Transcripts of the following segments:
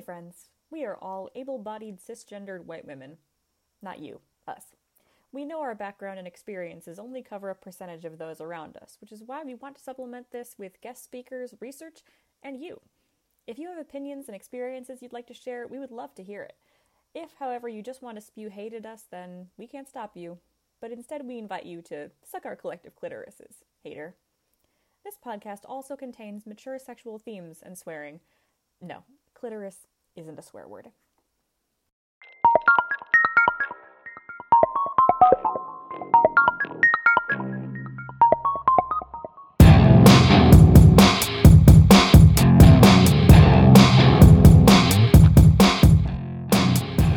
Hey, friends. We are all able bodied, cisgendered white women. Not you, us. We know our background and experiences only cover a percentage of those around us, which is why we want to supplement this with guest speakers, research, and you. If you have opinions and experiences you'd like to share, we would love to hear it. If, however, you just want to spew hate at us, then we can't stop you. But instead, we invite you to suck our collective clitorises, hater. This podcast also contains mature sexual themes and swearing. No, clitoris isn't a swear word.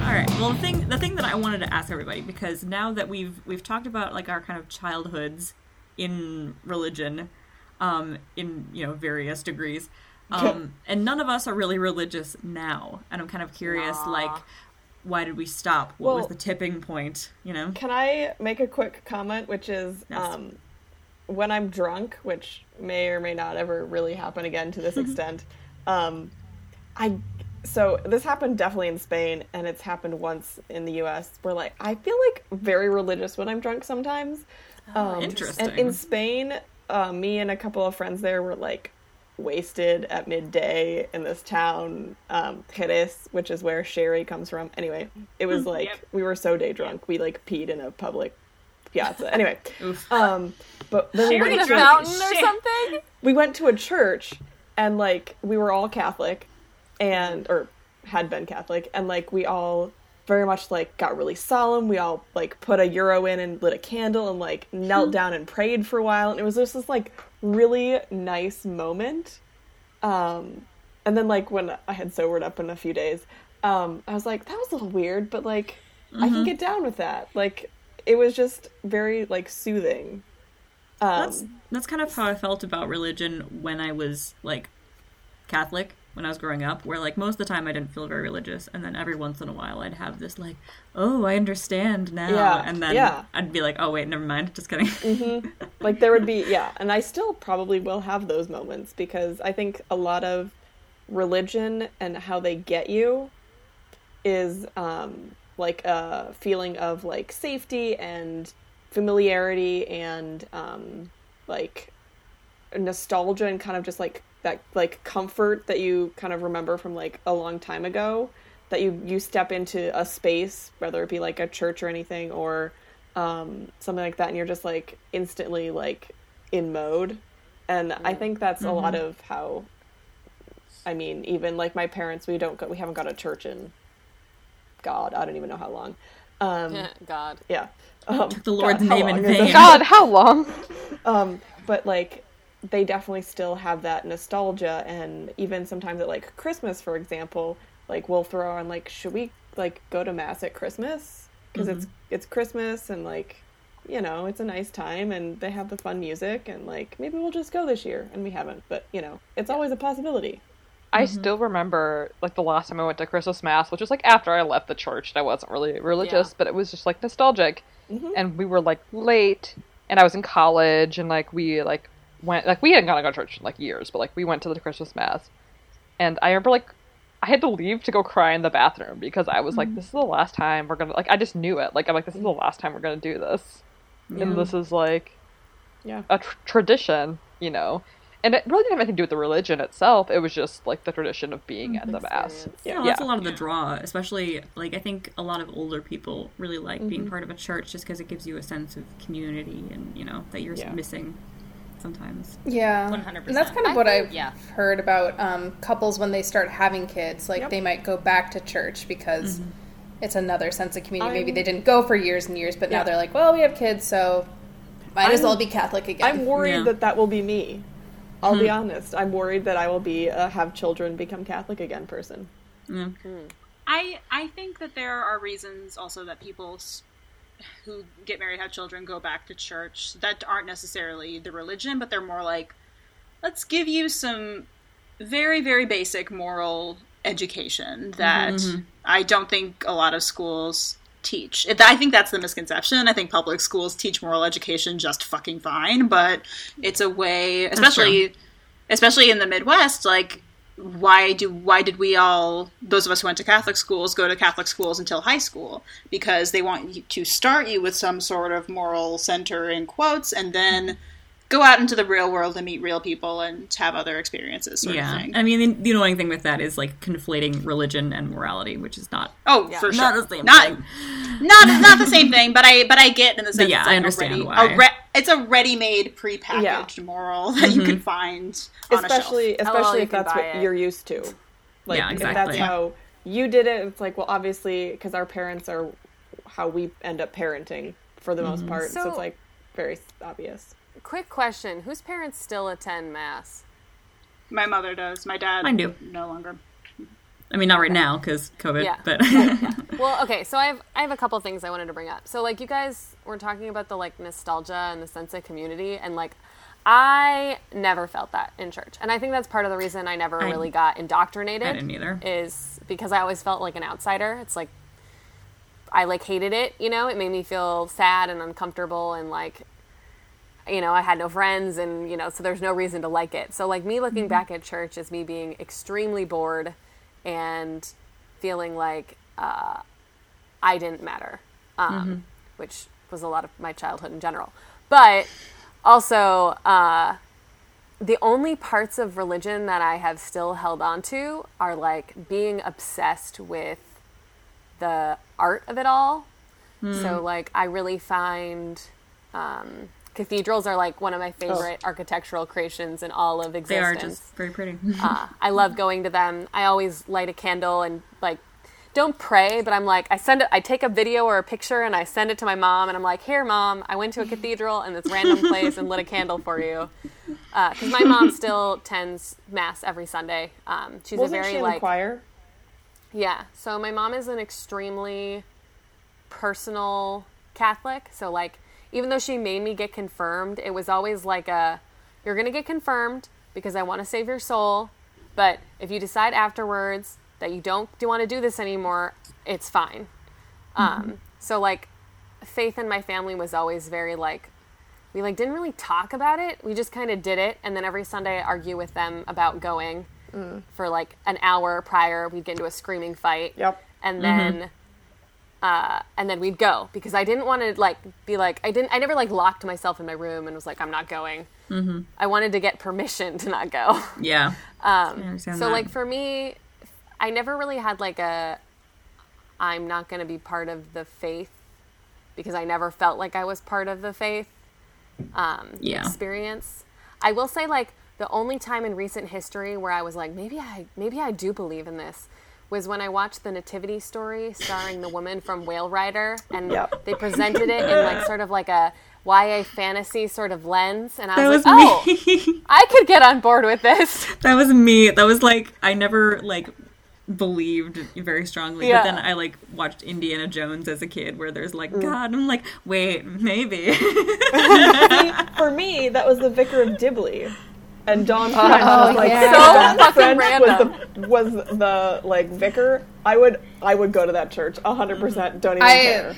All right. Well, the thing the thing that I wanted to ask everybody because now that we've we've talked about like our kind of childhoods in religion, um, in you know various degrees, um, and none of us are really religious now, and I'm kind of curious, like, why did we stop? What was the tipping point? You know? Can I make a quick comment, which is Yes. um, when I'm drunk, which may or may not ever really happen again to this extent. Um, I so this happened definitely in Spain, and it's happened once in the U.S. Where like I feel like very religious when I'm drunk sometimes. Um, interesting. And in Spain, uh, me and a couple of friends there were like wasted at midday in this town, um, Jerez, which is where Sherry comes from. Anyway, it was like Yep. we were so day drunk, we like peed in a public piazza. Anyway, um, but then we went, to a mountain or something. we went to a church, and like we were all Catholic, and or had been Catholic, and like we all very much like got really solemn. We all like put a euro in and lit a candle and like knelt down and prayed for a while, and it was just this like really nice moment. Um, and then like when I had sobered up in a few days, um, I was like, that was a little weird, but like I can get down with that. Like it was just very like soothing. Um, That's that's kind of how I felt about religion when I was like Catholic when I was growing up, where like most of the time I didn't feel very religious, and then every once in a while I'd have this like, oh, I understand now, Yeah, and then yeah. I'd be like, oh wait, never mind, just kidding. like there would be yeah and i still probably will have those moments because i think a lot of religion and how they get you is um like a feeling of like safety and familiarity and um like nostalgia and kind of just like that like comfort that you kind of remember from like a long time ago that you you step into a space whether it be like a church or anything or um something like that and you're just like instantly like in mode and i think that's a lot of how i mean even like my parents we don't go we haven't got a church in god i don't even know how long um God. yeah um, the Lord's God, name in vain. God, how long? um but like they definitely still have that nostalgia and even sometimes at like christmas for example like we'll throw on like should we like go to mass at christmas? Because it's mm-hmm. it's christmas and like you know it's a nice time and they have the fun music and like maybe we'll just go this year and we haven't but you know it's always a possibility. I mm-hmm. still remember like the last time I went to Christmas Mass, which was like after I left the church and I wasn't really religious, Yeah. but it was just like nostalgic. Mm-hmm. And we were like late and I was in college and like we like went like we hadn't gone to go to church in like years, but like we went to the Christmas Mass. And I remember like I had to leave to go cry in the bathroom because I was like, This is the last time we're gonna like I just knew it. Like I'm like, this is the last time we're gonna do this. And this is like yeah a tr- tradition, you know. And it really didn't have anything to do with the religion itself. It was just like the tradition of being at the mass. Yeah, Yeah. that's a lot of the draw, especially like I think a lot of older people really like Mm-hmm. being part of a church just because it gives you a sense of community and you know that you're Yeah. missing sometimes. Yeah, 100%. And that's kind of what think- I've yeah. heard about um, couples when they start having kids. Like Yep. they might go back to church because mm-hmm. it's another sense of community. Maybe I'm- they didn't go for years and years, but now they're like, well, we have kids, so might as I'm- well be Catholic again. i'm worried Yeah. that that will be me i'll be hmm. honest i'm worried that i will be a have children become catholic again person Yeah. Hmm. I I think that there are reasons also that people s- who get married have children go back to church that aren't necessarily the religion, but they're more like let's give you some very very basic moral education that mm-hmm. I don't think a lot of schools teach. I think that's the misconception. I think public schools teach moral education just fucking fine, but it's a way, especially especially in the Midwest, like why do why did we all those of us who went to Catholic schools go to Catholic schools until high school? Because they want to start you with some sort of moral center in quotes, and then go out into the real world and meet real people and have other experiences. Sort yeah. of thing. I mean, the, the annoying thing with that is like conflating religion and morality, which is not oh, for sure, not the same not thing. not not the same thing. But I but I get in the sense. yeah, it's I understand a ready, why. A re- it's a ready-made, prepackaged moral that you Mm-hmm. can find on especially a shelf. especially if that's what it. you're used to. Like Yeah, if that's exactly. how you did it, it's like well, obviously, because our parents are how we end up parenting for the Mm-hmm. most part. So, So- it's like very obvious. Quick question: Whose parents still attend mass? My mother does. My dad Mine do. no longer. I mean, not right now because COVID, Yeah. but Well, okay, so I have I have a couple things I wanted to bring up. So like you guys were talking about the like nostalgia and the sense of community and like I never felt that in church. And I think that's part of the reason I never I- really got indoctrinated. I didn't either. Is because I always felt like an outsider. It's like I like hated it, you know? It made me feel sad and uncomfortable and like you know, I had no friends and, you know, so there's no reason to like it. So like me looking back at church is me being extremely bored and feeling like uh, I didn't matter, um, which was a lot of my childhood in general. But also, uh, the only parts of religion that I have still held on to are like being obsessed with the art of it all. So, like, I really find um, cathedrals are like one of my favorite architectural creations in all of existence. they are just very pretty. uh, I love going to them. I always light a candle and like don't pray, but I'm like I send it. I take a video or a picture and I send it to my mom, and I'm like, "Here, mom, I went to a cathedral in this random place and lit a candle for you." Because my mom still tends mass every Sunday. Um, she's Wasn't a very she in like choir? yeah. So my mom is an extremely personal Catholic. So like even though she made me get confirmed, it was always like a you're going to get confirmed because I want to save your soul, but if you decide afterwards that you don't do want to do this anymore, it's fine. Um mm-hmm. so like faith in my family was always very like we like didn't really talk about it. We just kind of did it and then every Sunday I argue with them about going mm. for like an hour prior. We'd get into a screaming fight Yep. and then mm-hmm. Uh, and then we'd go because I didn't want to like be like I didn't I never like locked myself in my room and was like I'm not going. Mm-hmm. I wanted to get permission to not go. yeah. Um, so that. like for me, I never really had like a I'm not going to be part of the faith because I never felt like I was part of the faith um, Yeah. experience. I will say like the only time in recent history where I was like maybe I maybe I do believe in this was when I watched the Nativity story starring the woman from Whale Rider and Yep. they presented it in like sort of like a YA fantasy sort of lens and I That was, was like, oh. I could get on board with this. that was me. That was like I never like believed very strongly, Yeah. but then I like watched Indiana Jones as a kid, where there's like mm. God. I'm like, wait, maybe. For me, that was the Vicar of Dibley. And Dawn Oh, French was like yeah. So fucking random. was the was the like vicar. I would I would go to that church hundred percent. Don't even I care.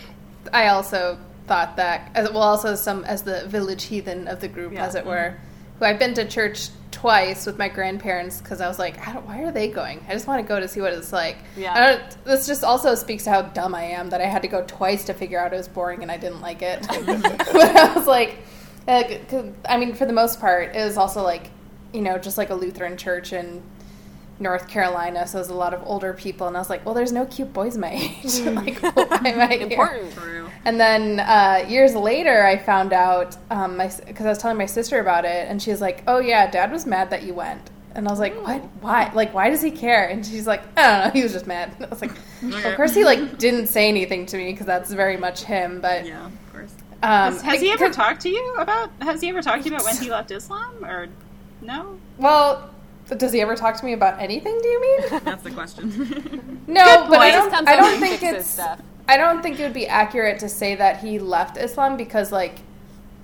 I also thought that as well also some as the village heathen of the group Yeah. as it were who I've been to church twice with my grandparents because I was like I don't, why are they going I just want to go to see what it's like Yeah. I don't, this just also speaks to how dumb I am that I had to go twice to figure out it was boring and I didn't like it but I was like uh, 'cause- I mean for the most part it was also like you know just like a Lutheran church in North Carolina, so there's a lot of older people, and I was like, well, there's no cute boys my age. like, why am I here? Important. True. And then uh, years later, I found out um, because I was telling my sister about it, and she was like, "Oh yeah, Dad was mad that you went." And I was like, "What? Why? Like, why does he care?" And she's like, "I don't know. He was just mad." I was like, well, "Of course, he like didn't say anything to me because that's very much him." But Yeah, of course. um, Has, has he ever talked to you about? Has he ever talked to you about when he left Islam, or no? Well, does he ever talk to me about anything? Do you mean? That's the question. No, but I don't. I don't think it's. stuff. I don't think it would be accurate to say that he left Islam because, like,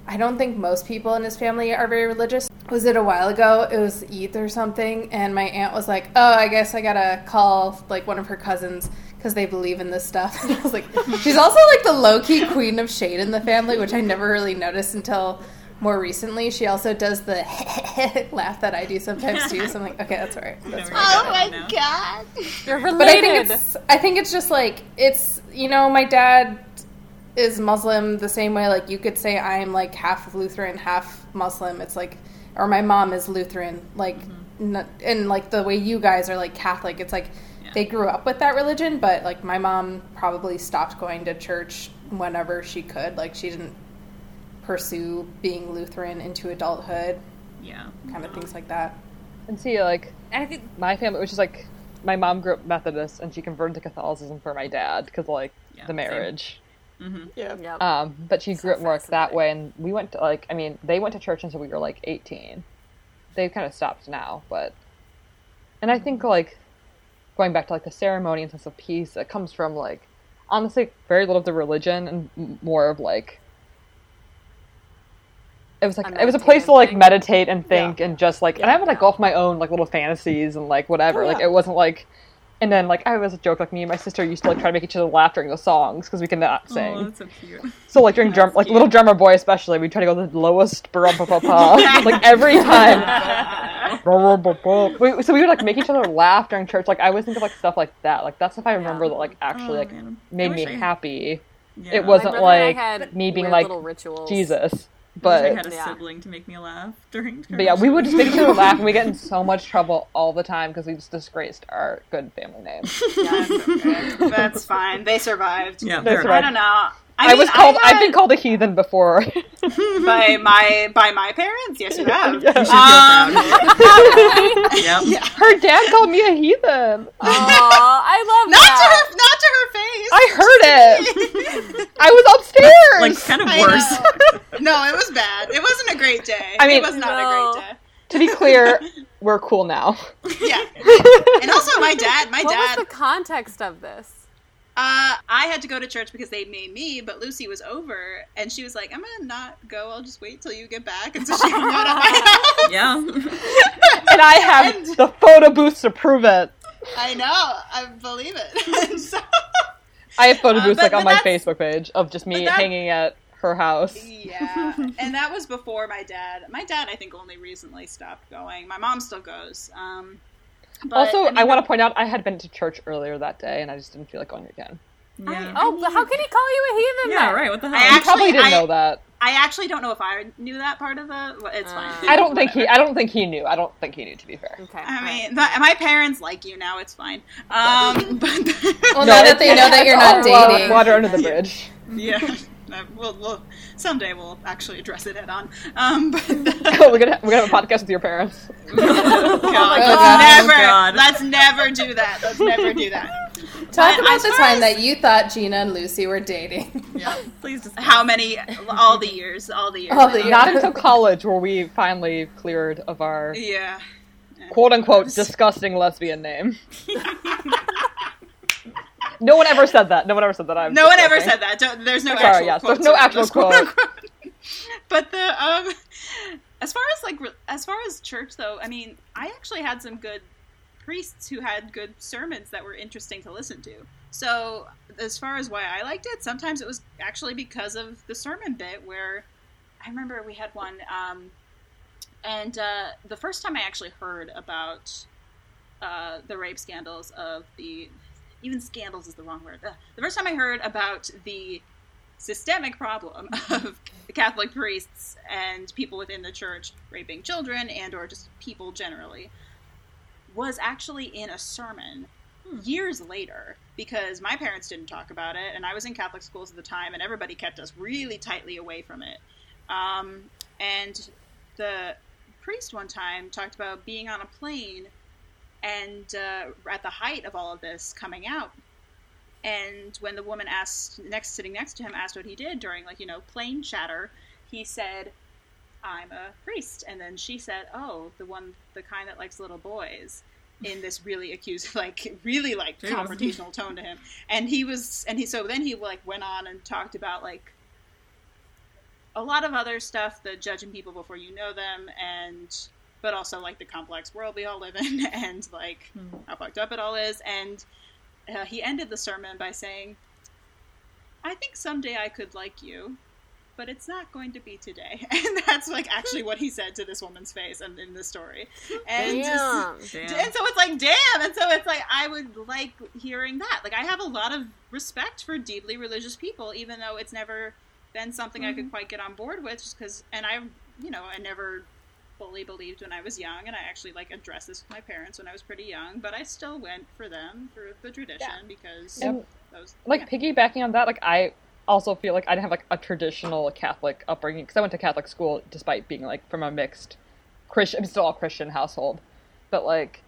I don't think most people in his family are very religious. Was it a while ago? It was Eid or something, and my aunt was like, "Oh, I guess I gotta call like one of her cousins because they believe in this stuff." And I was like, "She's also like the low key queen of shade in the family, which I never really noticed until more recently, she also does the laugh that I do sometimes too. So I'm like, okay, that's all right. That's Never fine. got that now. god! You're related. But I think it's I think it's just like it's you know my dad is Muslim the same way like you could say I'm like half Lutheran half Muslim it's like or my mom is Lutheran like mm-hmm. n- and like the way you guys are like Catholic it's like Yeah. they grew up with that religion but like my mom probably stopped going to church whenever she could like she didn't pursue being Lutheran into adulthood Yeah. kind of things like that And see, like, And I think my family, which is like, my mom grew up Methodist and she converted to Catholicism for my dad because, like, Yeah, the same. marriage. Yeah. Yep. Um, but she So grew up more like that way, and we went to like, I mean, they went to church until we were like eighteen. They've kind of stopped now, but, and I think like, going back to like the ceremony and sense of peace, it comes from like, honestly, very little of the religion and more of like. It was like A it was a place to like meditate and think and just like and I would like go off my own like little fantasies and like whatever Oh, like it wasn't like and then like I was a joke like me and my sister used to like try to make each other laugh during the songs because we could not sing Oh, that's so cute. so like during drum, That's like cute. little drummer boy especially, we try to go the lowest ba like every time. we, so we would like make each other laugh during church. Like I always think of like stuff like that. Like that's stuff I remember that like actually Oh, like man. Made me happy. Yeah. It wasn't brother like me being like little rituals. Jesus, I wish I but had a Yeah. sibling to make me laugh during. but yeah, we would just make each other laugh, and we get in so much trouble all the time because we just disgraced our good family name. That's okay. That's fine. They survived. Yeah, That's fair right. I don't know. I, I, was called. I I've been called a heathen before. by my by my parents. Yes, you have. Yeah. You should Um, feel proud. yep. Her dad called me a heathen. Aw, I love Not to that. her, not to her face. I heard it. I was upstairs. Like kind of worse. No, it was bad. It wasn't a great day. I mean- it was not No. a great day. to be clear, we're cool now. Yeah. And also, my dad, my What dad, was the context of this? Uh, I had to go to church because they made me, but Lucy was over, and she was like, "I'm gonna not go. I'll just wait till you get back." And so she hung out at my house. yeah. And I have And- the photo booths to prove it. I know. I believe it. So, I have photo Uh, booths but- like on my Facebook page of just me that- hanging at her house. yeah, and that was before my dad. My dad, I think, only recently stopped going. My mom still goes. Um, but, also, I, mean, want to point out I had been to church earlier that day, and I just didn't feel like going again. Yeah. Oh, but how can he call you a heathen? Yeah, then? right. What the hell? I actually- probably didn't I- know that. I actually don't know if I knew that part of the. well, It's fine. Uh, I don't think he. I don't think he knew. I don't think he knew. To be fair. Okay. I mean, th- my parents like you now. It's fine. Um, but well now that they know that you're not it's all water- dating Water under the bridge. yeah, we'll, we'll someday we'll actually address it head on. Um, but we're gonna we're gonna have a podcast with your parents. God, God. never, Oh, God. let's never do that. Let's never do that. talk But about the time as- that you thought Gina and Lucy were dating Yeah. Please just. How many? All the years. All the years. All the years. Not until college were we finally cleared of our Yeah. quote unquote disgusting lesbian name. No one ever said that. No one ever said that. I'm No one ever said that. Don't, there's no Sorry, actual yes, quotes there's no actual quote. but the um, as far as like as far as church though, I mean, I actually had some good priests who had good sermons that were interesting to listen to. So as far as why I liked it, sometimes it was actually because of the sermon bit where I remember we had one, um, and uh, the first time I actually heard about uh, the rape scandals of the even scandals is the wrong word. Ugh. The first time I heard about the systemic problem of the Catholic priests and people within the church raping children and or just people generally was actually in a sermon years later because my parents didn't talk about it and I was in Catholic schools at the time and everybody kept us really tightly away from it. Um, and the priest one time talked about being on a plane and uh, at the height of all of this coming out. And when the woman asked next sitting next to him asked what he did during like you know plane chatter he said i'm a priest. And then she said oh the one the kind that likes little boys in this really accused like really like Jeez. confrontational tone to him. And he was and he so then he like went on and talked about like a lot of other stuff the judging people before you know them and but also like the complex world we all live in and like how fucked up it all is and uh, he ended the sermon by saying i think someday i could like you but it's not going to be today. And that's like actually what he said to this woman's face and in the story. And Damn. just Damn. and so it's like damn and so it's like i would like hearing that like i have a lot of respect for deeply religious people even though it's never been something i could quite get on board with just because and i you know i never fully believed when i was young and i actually like addressed this with my parents when i was pretty young but i still went for them for the tradition because And, like yeah. piggybacking on that, like I also feel like I didn't have like a traditional Catholic upbringing because I went to Catholic school despite being like from a mixed Christian, I'm still all Christian household, but like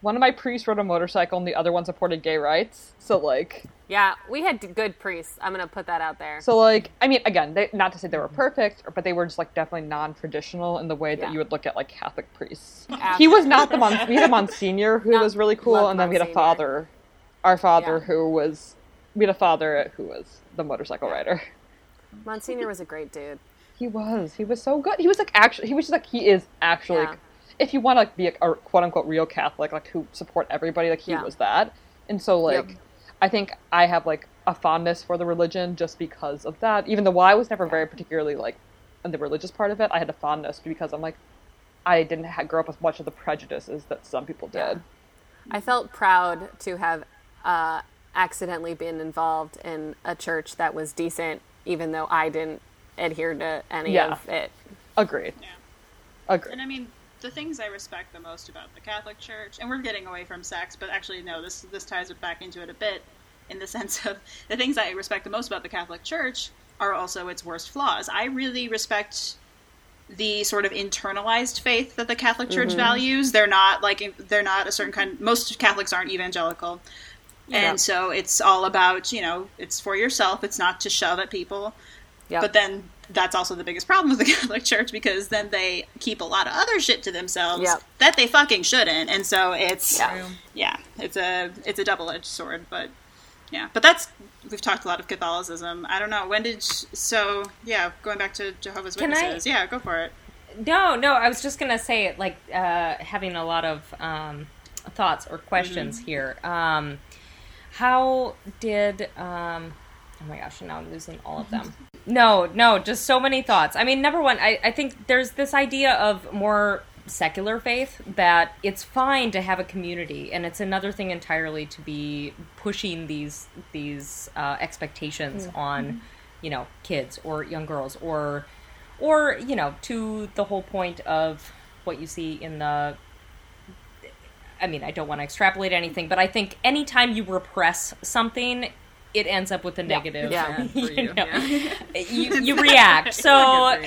one of my priests rode a motorcycle and the other one supported gay rights. So like, Yeah, we had good priests. I'm gonna put that out there. so like, I mean, again, they, not to say they were perfect, but they were just like definitely non-traditional in the way that Yeah. you would look at like Catholic priests. He was not the mon. We had a Monsignor who No, was really cool, and then we had a father, our father Yeah. who was. We had a father who was the motorcycle rider. Monsignor was a great dude. He was. He was so good. He was like actually. He was just like he is actually. Yeah. Like, if you want to like be a, a quote unquote real Catholic, like who support everybody, like he Yeah. was that. And so like, Yep. I think I have like a fondness for the religion just because of that. Even though I was never very particularly like in the religious part of it, I had a fondness because I'm like, I didn't ha- grow up with much of the prejudices that some people did. I felt proud to have uh, accidentally been involved in a church that was decent, even though I didn't adhere to any Yeah. of it. Agreed. Yeah. Agreed. And I mean, the things I respect the most about the Catholic Church, and we're getting away from sex, but actually, no, this this ties it back into it a bit, in the sense of the things I respect the most about the Catholic Church are also its worst flaws. I really respect the sort of internalized faith that the Catholic Church mm-hmm. values. They're not like they're not a certain kind. Most Catholics aren't evangelical, and so it's all about you know it's for yourself. It's not to shove at people. Yep. But then that's also the biggest problem with the Catholic Church because then they keep a lot of other shit to themselves Yep. that they fucking shouldn't, and so it's Yeah. yeah, it's a it's a double edged sword. But yeah, but that's we've talked a lot of Catholicism. I don't know when did so yeah going back to Jehovah's Can I- Witnesses. Yeah, go for it. No, no, I was just gonna say like uh, having a lot of um, thoughts or questions here. Um, how did? Um, oh my gosh, now I'm losing all of them. No, no, just so many thoughts. I mean, number one, I, I think there's this idea of more secular faith that it's fine to have a community, and it's another thing entirely to be pushing these these uh, expectations on, you know, kids or young girls or or you know to the whole point of what you see in the i mean i don't want to extrapolate anything but i think anytime you repress something it ends up with a negative Yeah. Bad for you, know, yeah. you, you react. So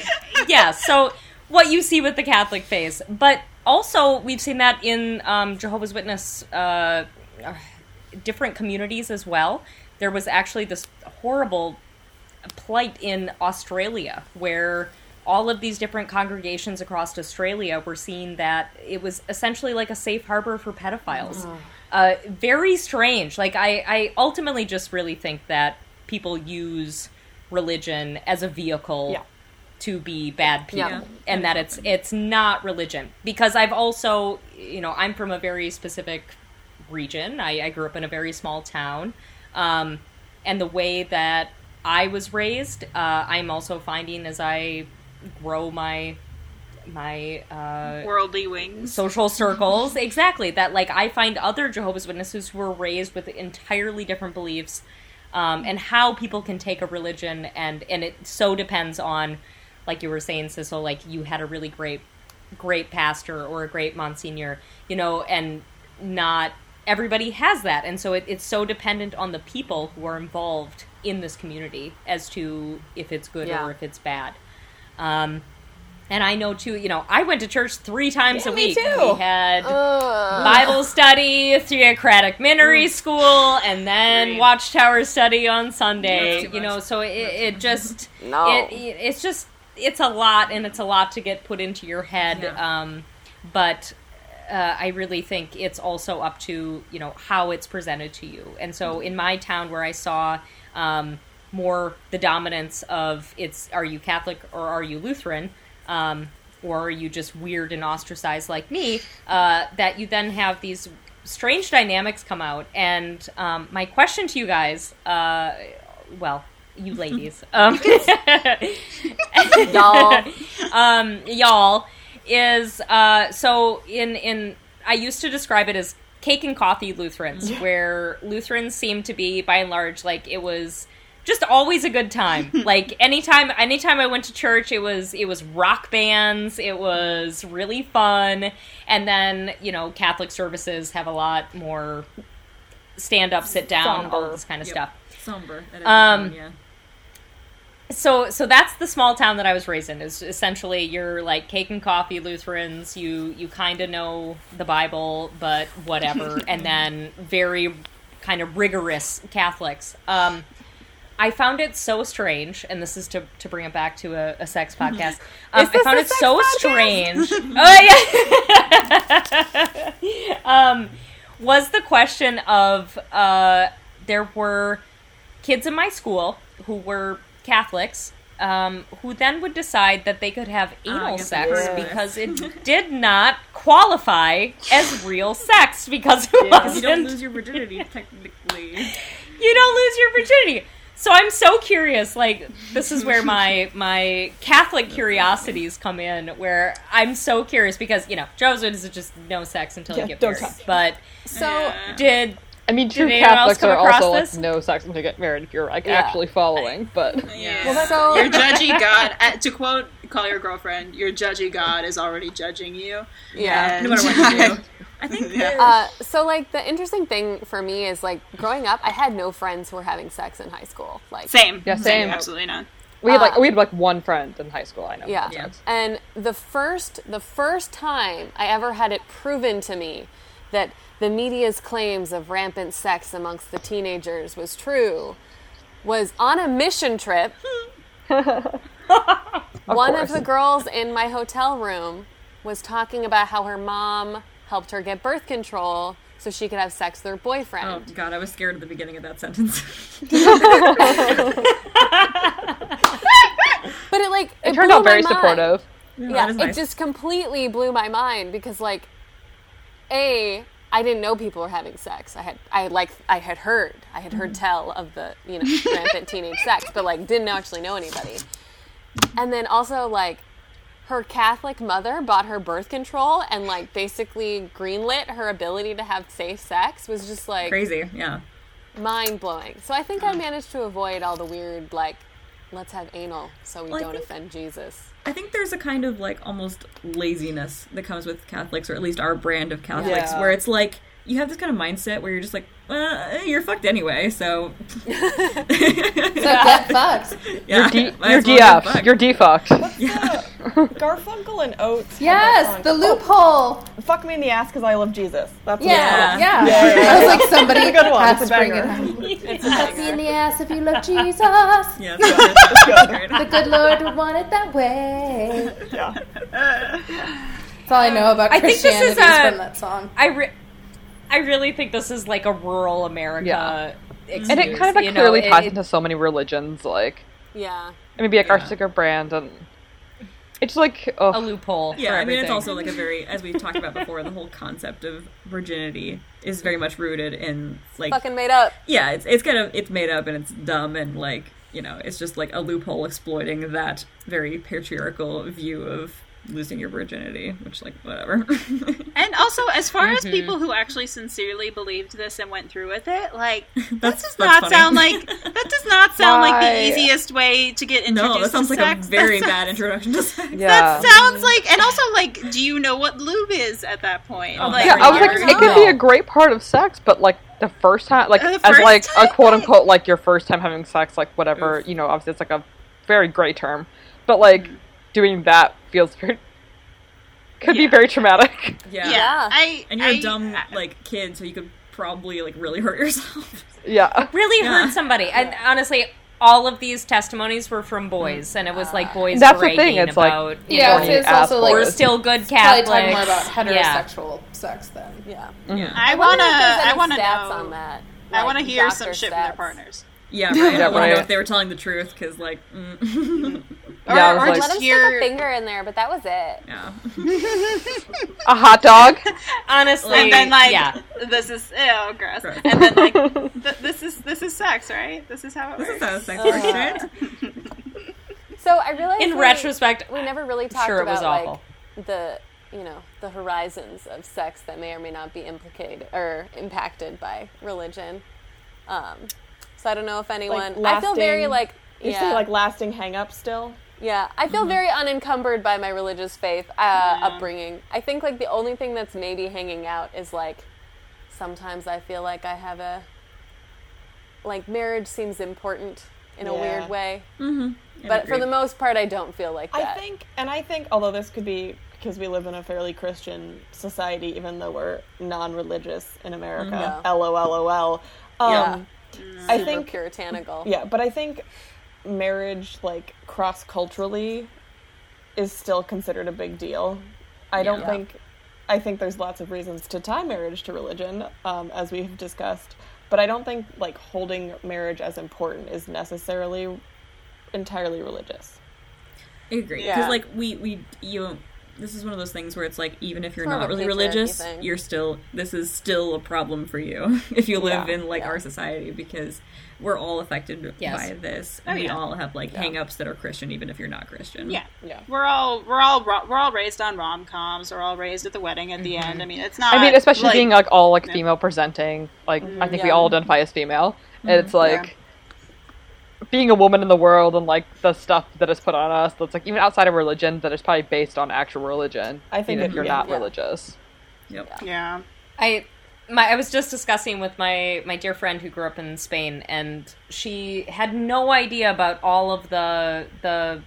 yeah so what you see with the catholic faith. But also we've seen that in um, jehovah's witness uh, uh, different communities as well. There was actually this horrible plight in Australia where all of these different congregations across Australia were seeing that it was essentially like a safe harbor for pedophiles. Uh, very strange. Like I, I ultimately just really think that people use religion as a vehicle Yeah. to be bad people, Yeah. and that it's it's not religion. Because I've also, you know, I'm from a very specific region. I, I grew up in a very small town, um, and the way that I was raised, uh, I'm also finding as I grow my my uh, Worldly wings. social circles exactly that like i find other jehovah's witnesses who were raised with entirely different beliefs um, and how people can take a religion and and it so depends on like you were saying Sissel, like you had a really great great pastor or a great monsignor you know and not everybody has that and so it, it's so dependent on the people who are involved in this community as to if it's good Yeah. or if it's bad um, and I know too, you know, I went to church three times Yeah, a me week. too. We had Bible study, theocratic ministry school, and then Agreed. Watchtower study on Sunday. You know, so it, it just No. it, it- it's just it's a lot, and it's a lot to get put into your head. Yeah. Um, but uh, I really think it's also up to you know how it's presented to you. And so in my town where I saw um, more the dominance of it's are you Catholic or are you Lutheran, um, or are you just weird and ostracized like me? Uh, that you then have these strange dynamics come out. And um, my question to you guys, uh, well, you ladies, um, Y'all. um, y'all, is uh, so in in I used to describe it as cake and coffee Lutherans, where Lutherans seem to be by and large like it was just always a good time. like anytime anytime I went to church, it was it was rock bands, it was really fun, and then you know Catholic services have a lot more stand up, sit down, all this kind of Yep. stuff. Somber. Um, um, yeah. so so that's the small town that I was raised in. Is essentially you're like cake and coffee Lutherans. You you kind of know the Bible, but whatever. and then very kind of rigorous Catholics. Um, I found it so strange, and this is to to bring it back to a, a sex podcast. Um, I found it so podcast? strange. oh yeah. um, was the question of uh, there were kids in my school who were Catholics um, who then would decide that they could have anal yes, sex because it did not qualify as real sex because it You don't wasn't. lose your virginity, technically. you don't lose your virginity. So I'm so curious. Like this is where my my Catholic curiosities come in. Where I'm so curious because you know Jehovah's Witnesses is just no sex until Yeah, you get don't married. touch. But So Yeah. did I mean, true Catholics are also this? like no sex until you get married if you're like Yeah. actually following. But Yeah. So- your judgy God, uh, to quote, call your girlfriend, your judgy God is already judging you. Yeah. No matter what you do. I think Yeah. Uh, so like the interesting thing for me is like growing up, I had no friends who were having sex in high school. Like Same. Yeah, same. Absolutely not. we had like Uh, we had like one friend in high school. I know. Yeah. had sex. And the first the first time I ever had it proven to me that the media's claims of rampant sex amongst the teenagers was true was on a mission trip. One of course. the girls in my hotel room was talking about how her mom helped her get birth control so she could have sex with her boyfriend. Oh god, I was scared at the beginning of that sentence. But it like It it turned out very my mind. supportive. yeah, that is it nice. just completely blew my mind because like a I didn't know people were having sex. I had I like I had heard I had heard mm-hmm. tell of the you know rampant teenage sex, but like didn't actually know anybody. And then also like her Catholic mother bought her birth control and like basically greenlit her ability to have safe sex was just like Crazy, yeah. mind blowing. So I think I mm. managed to avoid all the weird like let's have anal so we Well, don't think- offend Jesus. I think there's a kind of like almost laziness that comes with Catholics, or at least our brand of Catholics, Yeah. where it's like you have this kind of mindset where you're just like, well, you're fucked anyway, so So get fucked. yeah, D- might you're as well get DF. fucked. You're defucked. Garfunkel and Oates. Yes, the oh, loophole. Fuck me in the ass because I love Jesus. That's Yeah, Yeah. yeah. Yeah, yeah, I was like, somebody It's a good one. has It's to bring it banger. home. Fuck me in the ass if you love Jesus. Yeah, it's good. The good Lord would want it that way. Yeah. That's all I know about I think this Christianity is a- from uh, that song. I re- I really think this is like a rural America. Yeah. Excuse, And it kind of like you know, clearly ties it- into so many religions, like Yeah. and maybe like our Yeah. sticker brand, and it's like oh, a loophole. Yeah, for I mean, it's also like a very, as we've talked about before, the whole concept of virginity is very much rooted in like, Fucking made up. yeah, it's it's kind of it's made up and it's dumb and like you know it's just like a loophole exploiting that very patriarchal view of losing your virginity, which like whatever. And also, as far as Mm-hmm. people who actually sincerely believed this and went through with it, like that does that's not funny. sound like that does not sound like the easiest way to get introduced no, that sounds to like sex. a very That bad sounds- introduction to sex. yeah. That sounds like, and also like, do you know what lube is at that point? Oh, like, yeah, I was like, it could be a great part of sex, but like the first time, like Uh, the as like time? a quote unquote like your first time having sex, like whatever, you know, obviously it's like a very gray term, but like doing that feels very could be very traumatic. Yeah. yeah, Yeah. I and you're I- a dumb like kid, so you could probably like really hurt yourself. yeah, really Yeah. hurt somebody. And honestly, all of these testimonies were from boys, mm. and it was like ah. boys That's the thing, bragging it's like- about. you Yeah, know, so it's also like we're still good probably talking more about Yeah. heterosexual sex then. Yeah. Mm-hmm. Yeah, I wanna, if I wanna know. on that. I want to hear some doctor shit from their partners, yeah, right. Yeah, I want to know if they were telling the truth, because like, mm. or, Yeah, I was or like- Let him stick a finger in there, but that was it. yeah. a hot dog. Honestly, and then like yeah. this is oh gross. Gross. and then like th- this is this is sex sex, right? This is how it This works. is how sex works, right? So I realized In we- retrospect, we never really talked sure it about was like the you know the horizons of sex that may or may not be implicated or impacted by religion. Um, so I don't know if anyone. I feel very lasting- like You yeah, say like lasting hang up still? Yeah. I feel very unencumbered by my religious faith uh, upbringing. I think like the only thing that's maybe hanging out is like sometimes I feel like I have a like marriage seems important in a weird way, Mm-hmm. but for the most part, I don't feel like that. I think, and I think, although this could be because we live in a fairly Christian society, even though we're non-religious in America. Yeah. LOLOL. Um, Yeah. I think, puritanical. yeah, but I think marriage, like cross culturally, is still considered a big deal. I don't Yeah. think. I think there's lots of reasons to tie marriage to religion, um, as we've discussed. But I don't think like holding marriage as important is necessarily entirely religious. I agree Yeah. because like we we you this is one of those things where it's like even if you're Sort of not really religious you're still this is still a problem for you if you live Yeah, in like yeah. our society because we're all affected Yes. by this Oh, we yeah. all have like hang-ups that are christian even if you're not christian Yeah. Yeah. We're all we're all we're all raised on rom coms. We're all raised at the wedding at the end. Mm-hmm. I mean, it's not. I mean, especially like- being like all like yeah. female presenting. Like I think we mm-hmm. all identify as female, and it's mm-hmm. like being a woman in the world and like the stuff that is put on us. That's like even outside of religion, that is probably based on actual religion. I think if you're yeah. not Yeah. religious. yep Yeah. I my I was just discussing with my my dear friend who grew up in Spain and she had no idea about all of the the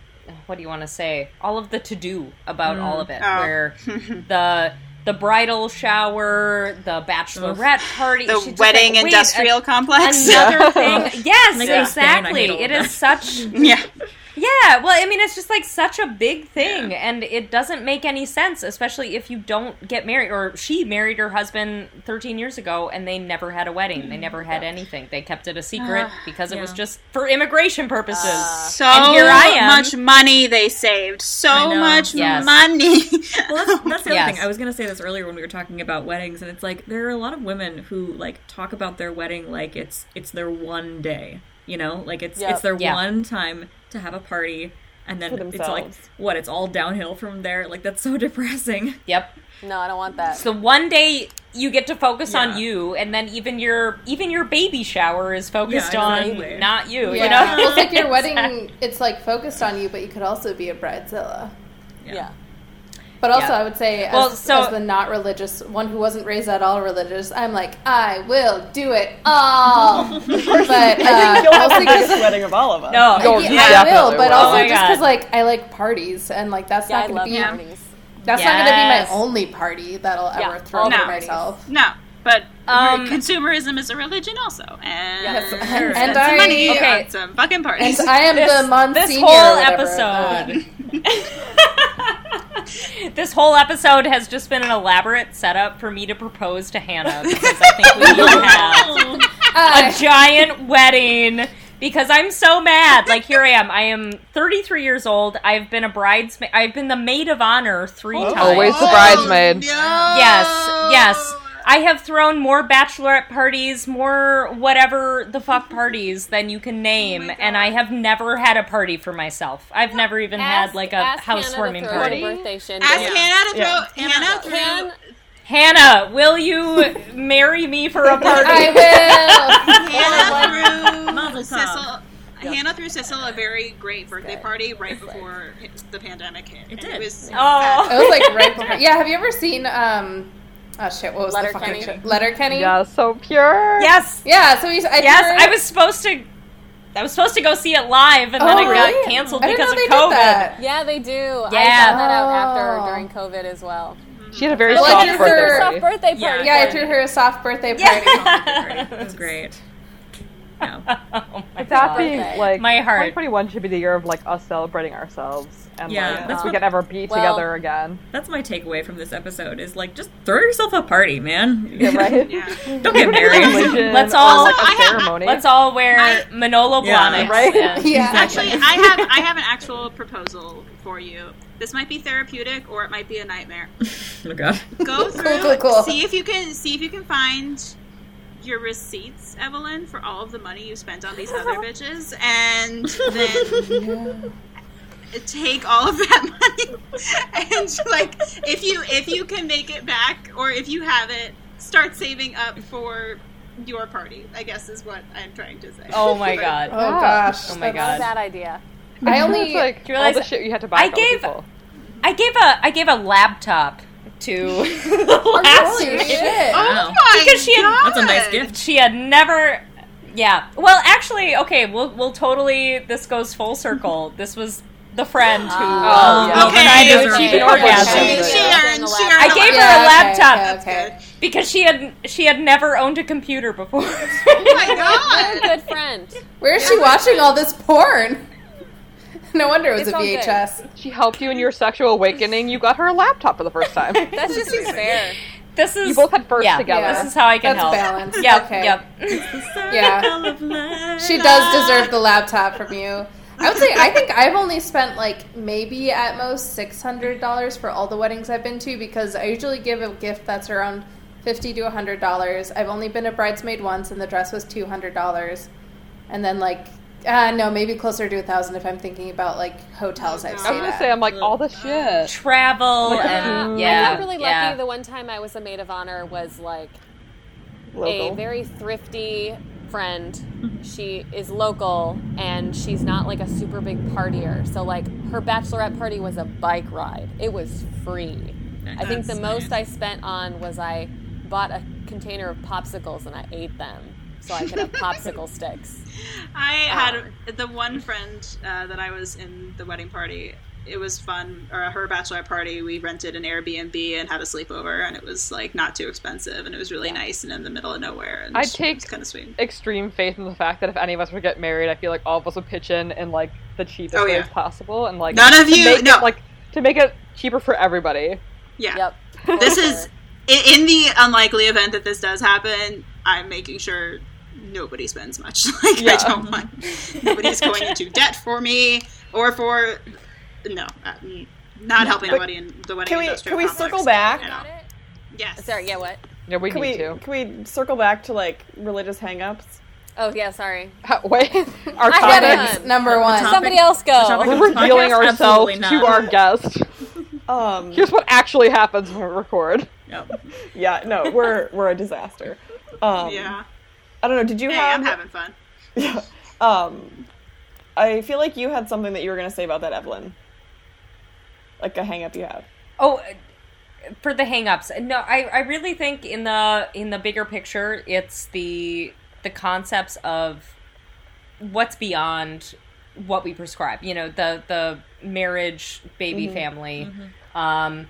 what do you want to say? All of the to do about all mm. of it Oh. where the the bridal shower, the bachelorette party, The she wedding like, wait, industrial complex. Another thing, yes, Like, in Spain, I exactly. hate all It of is such yeah. Yeah, well, I mean, it's just like such a big thing, and it doesn't make any sense, especially if you don't get married. Or she married her husband 13 years ago, and they never had a wedding. They never had anything. They kept it a secret ah, because it was just for immigration purposes. Ah. So And here I am. much money they saved. So much Yes. money. well that's, that's the other Yes. thing i was gonna say this earlier when we were talking about weddings and it's like there are a lot of women who like talk about their wedding like it's it's their one day you know like it's Yep. it's their Yeah. one time to have a party and then it's like what it's all downhill from there like that's so depressing Yep. No, I don't want that. So one day you get to focus Yeah. on you, and then even your even your baby shower is focused Yeah, on exactly. not you. Yeah. You know, well, it's like your wedding. It's like focused on you, but you could also be a bridezilla. yeah. But also, Yeah. I would say, as, Well, so- as the not religious one who wasn't raised at all religious, I'm like, I will do it all. but uh, You'll have the mostly biggest 'cause- wedding of all of us. no, You'll- yeah, I will, but will. also Oh just because like I like parties and like that's Yeah, not going to be parties. that's not going to be my only party that I'll Yeah, ever throw all for myself. no, but Um, consumerism is a religion also, and Yes, spend and some I- money Okay. on some fucking parties. And I am This- the Monsignor. this or whole whatever. episode. Uh, this whole episode has just been an elaborate setup for me to propose to Hannah because I think we need to have uh, a giant wedding. Because I'm so mad. Like here I am. I am 33 years old. I've been a bridesmaid. I've been the maid of honor three times. Always the bridesmaid. Yes, yes. I have thrown more bachelorette parties, more whatever the fuck parties than you can name, and I have never had a party for myself. I've never even had like a ask housewarming Hannah to throw party. a birthday shindig. Ask Hannah to throw. Yeah. Hannah threw. Can Hannah, will you marry me for a party? I will. Hannah threw tov. Cecil. Hannah threw Cecil a very great birthday party right before the pandemic hit. and did. It was Oh. It was like right before. Yeah, have you ever seen um? Oh shit! What was the Letterkenny. fucking show? Letterkenny. Yeah, so pure. yes, Yeah. So he's. I yes. threw- I was supposed to. I was supposed to go see it live, and then Oh, it got really? canceled I didn't because know of they COVID. did that. Yeah, they do. I Yeah. found that out Oh. after during COVID as well. She had a very Well, soft birthday her- party. Soft birthday Yeah. party. Yeah, I threw her a soft birthday party. Yeah. it was great yeah. oh my It's happy, birthday. like My heart. 2021 should be the year of like us celebrating ourselves and Yeah, like that's we what- can ever be Well- together again. that's my takeaway from this episode is like just throw yourself a party man Yeah, right. yeah. don't get married Religion Let's or, all- like, a I have- ceremony. Let's all wear I- Manolo Yeah. Blahniks. Right? and- Yeah. Actually, I have I have an actual proposal for you. This might be therapeutic or it might be a nightmare. oh god Go through, cool, cool. see if you can see if you can find your receipts, Evelyn, for all of the money you spent on these other bitches, and then take all of that money and like if you if you can make it back or if you have it, start saving up for your party. I guess is what I'm trying to say. Oh my god. Oh gosh. Oh my that's- Not a God. bad idea. I only like Do you realize all the shit you had to buy. I gave- people. I gave a I gave a laptop to last holy year shit. Wow. my because she had That's a nice gift. she had never yeah well actually okay we'll we'll totally this goes full circle this was the friend who Oh, um, yeah. Okay, tried to achieve an orgasm She, Okay. she earned. She I earned. I a gave her lot. a Yeah, okay, laptop okay, okay. because she had she had never owned a computer before Oh my god! what a Good friend. Where is she watching all this porn? No wonder it was It's a all good. VHS. She helped you in your sexual awakening. You got her a laptop for the first time. That's just seems fair. this is You both had first yeah, together. this is how I can That's help balanced. yep Okay. yep Yeah. She does deserve the laptop from you. I would say I think I've only spent like maybe at most six hundred dollars for all the weddings I've been to because I usually give a gift that's around fifty to hundred dollars. I've only been a bridesmaid once and the dress was two hundred dollars. And then like uh, no, maybe closer to a thousand if I'm thinking about like hotels I've I I stayed was gonna at. say, I'm like all the shit. travel Like, and yeah I got really lucky. yeah. The one time I was a maid of honor was like Local. a very thrifty friend. She is local and she's not like a super big partier. So like her bachelorette party was a bike ride. It was free. I think the most nice. I spent on was I bought a container of popsicles and I ate them so I could have popsicle sticks. I had the one friend uh, that I was in the wedding party. It was fun. Or her bachelorette party, we rented an Airbnb and had a sleepover, and it was like not too expensive, and it was really nice and in the middle of nowhere. And I'd take- kind of sweet. Extreme faith in the fact that if any of us were to get married, I feel like all of us would pitch in in like the cheapest Oh, yeah. ways possible, and like None of to you- make no. it, like to make it cheaper for everybody. Yeah. Yep. This is in, in the unlikely event that this does happen. I'm making sure nobody spends much. Like Yeah. I don't want nobody's going into debt for me or for no, uh, not helping But anybody in the wedding can we- industrial can we complex circle back? at all. Yes. Sorry, yeah, what? Yeah, we Can need we to. can we circle back to like religious hangups? Oh, yeah, sorry. Wait, our I topic. Number one. topic- Somebody else the go. We're this revealing ourselves to our guest. Um, Here's what actually happens when we record. Yep. yeah, no, we're we're a disaster. Um, Yeah. I don't know. Did you Hey, have? I'm having fun. Yeah. Um, I feel like you had something that you were going to say about that, Evelyn. Like a hang up you have. Oh, uh, for the hangups. No, I, I really think in the in the bigger picture, it's the the concepts of what's beyond what we prescribe. You know, the the marriage, baby, family. Um,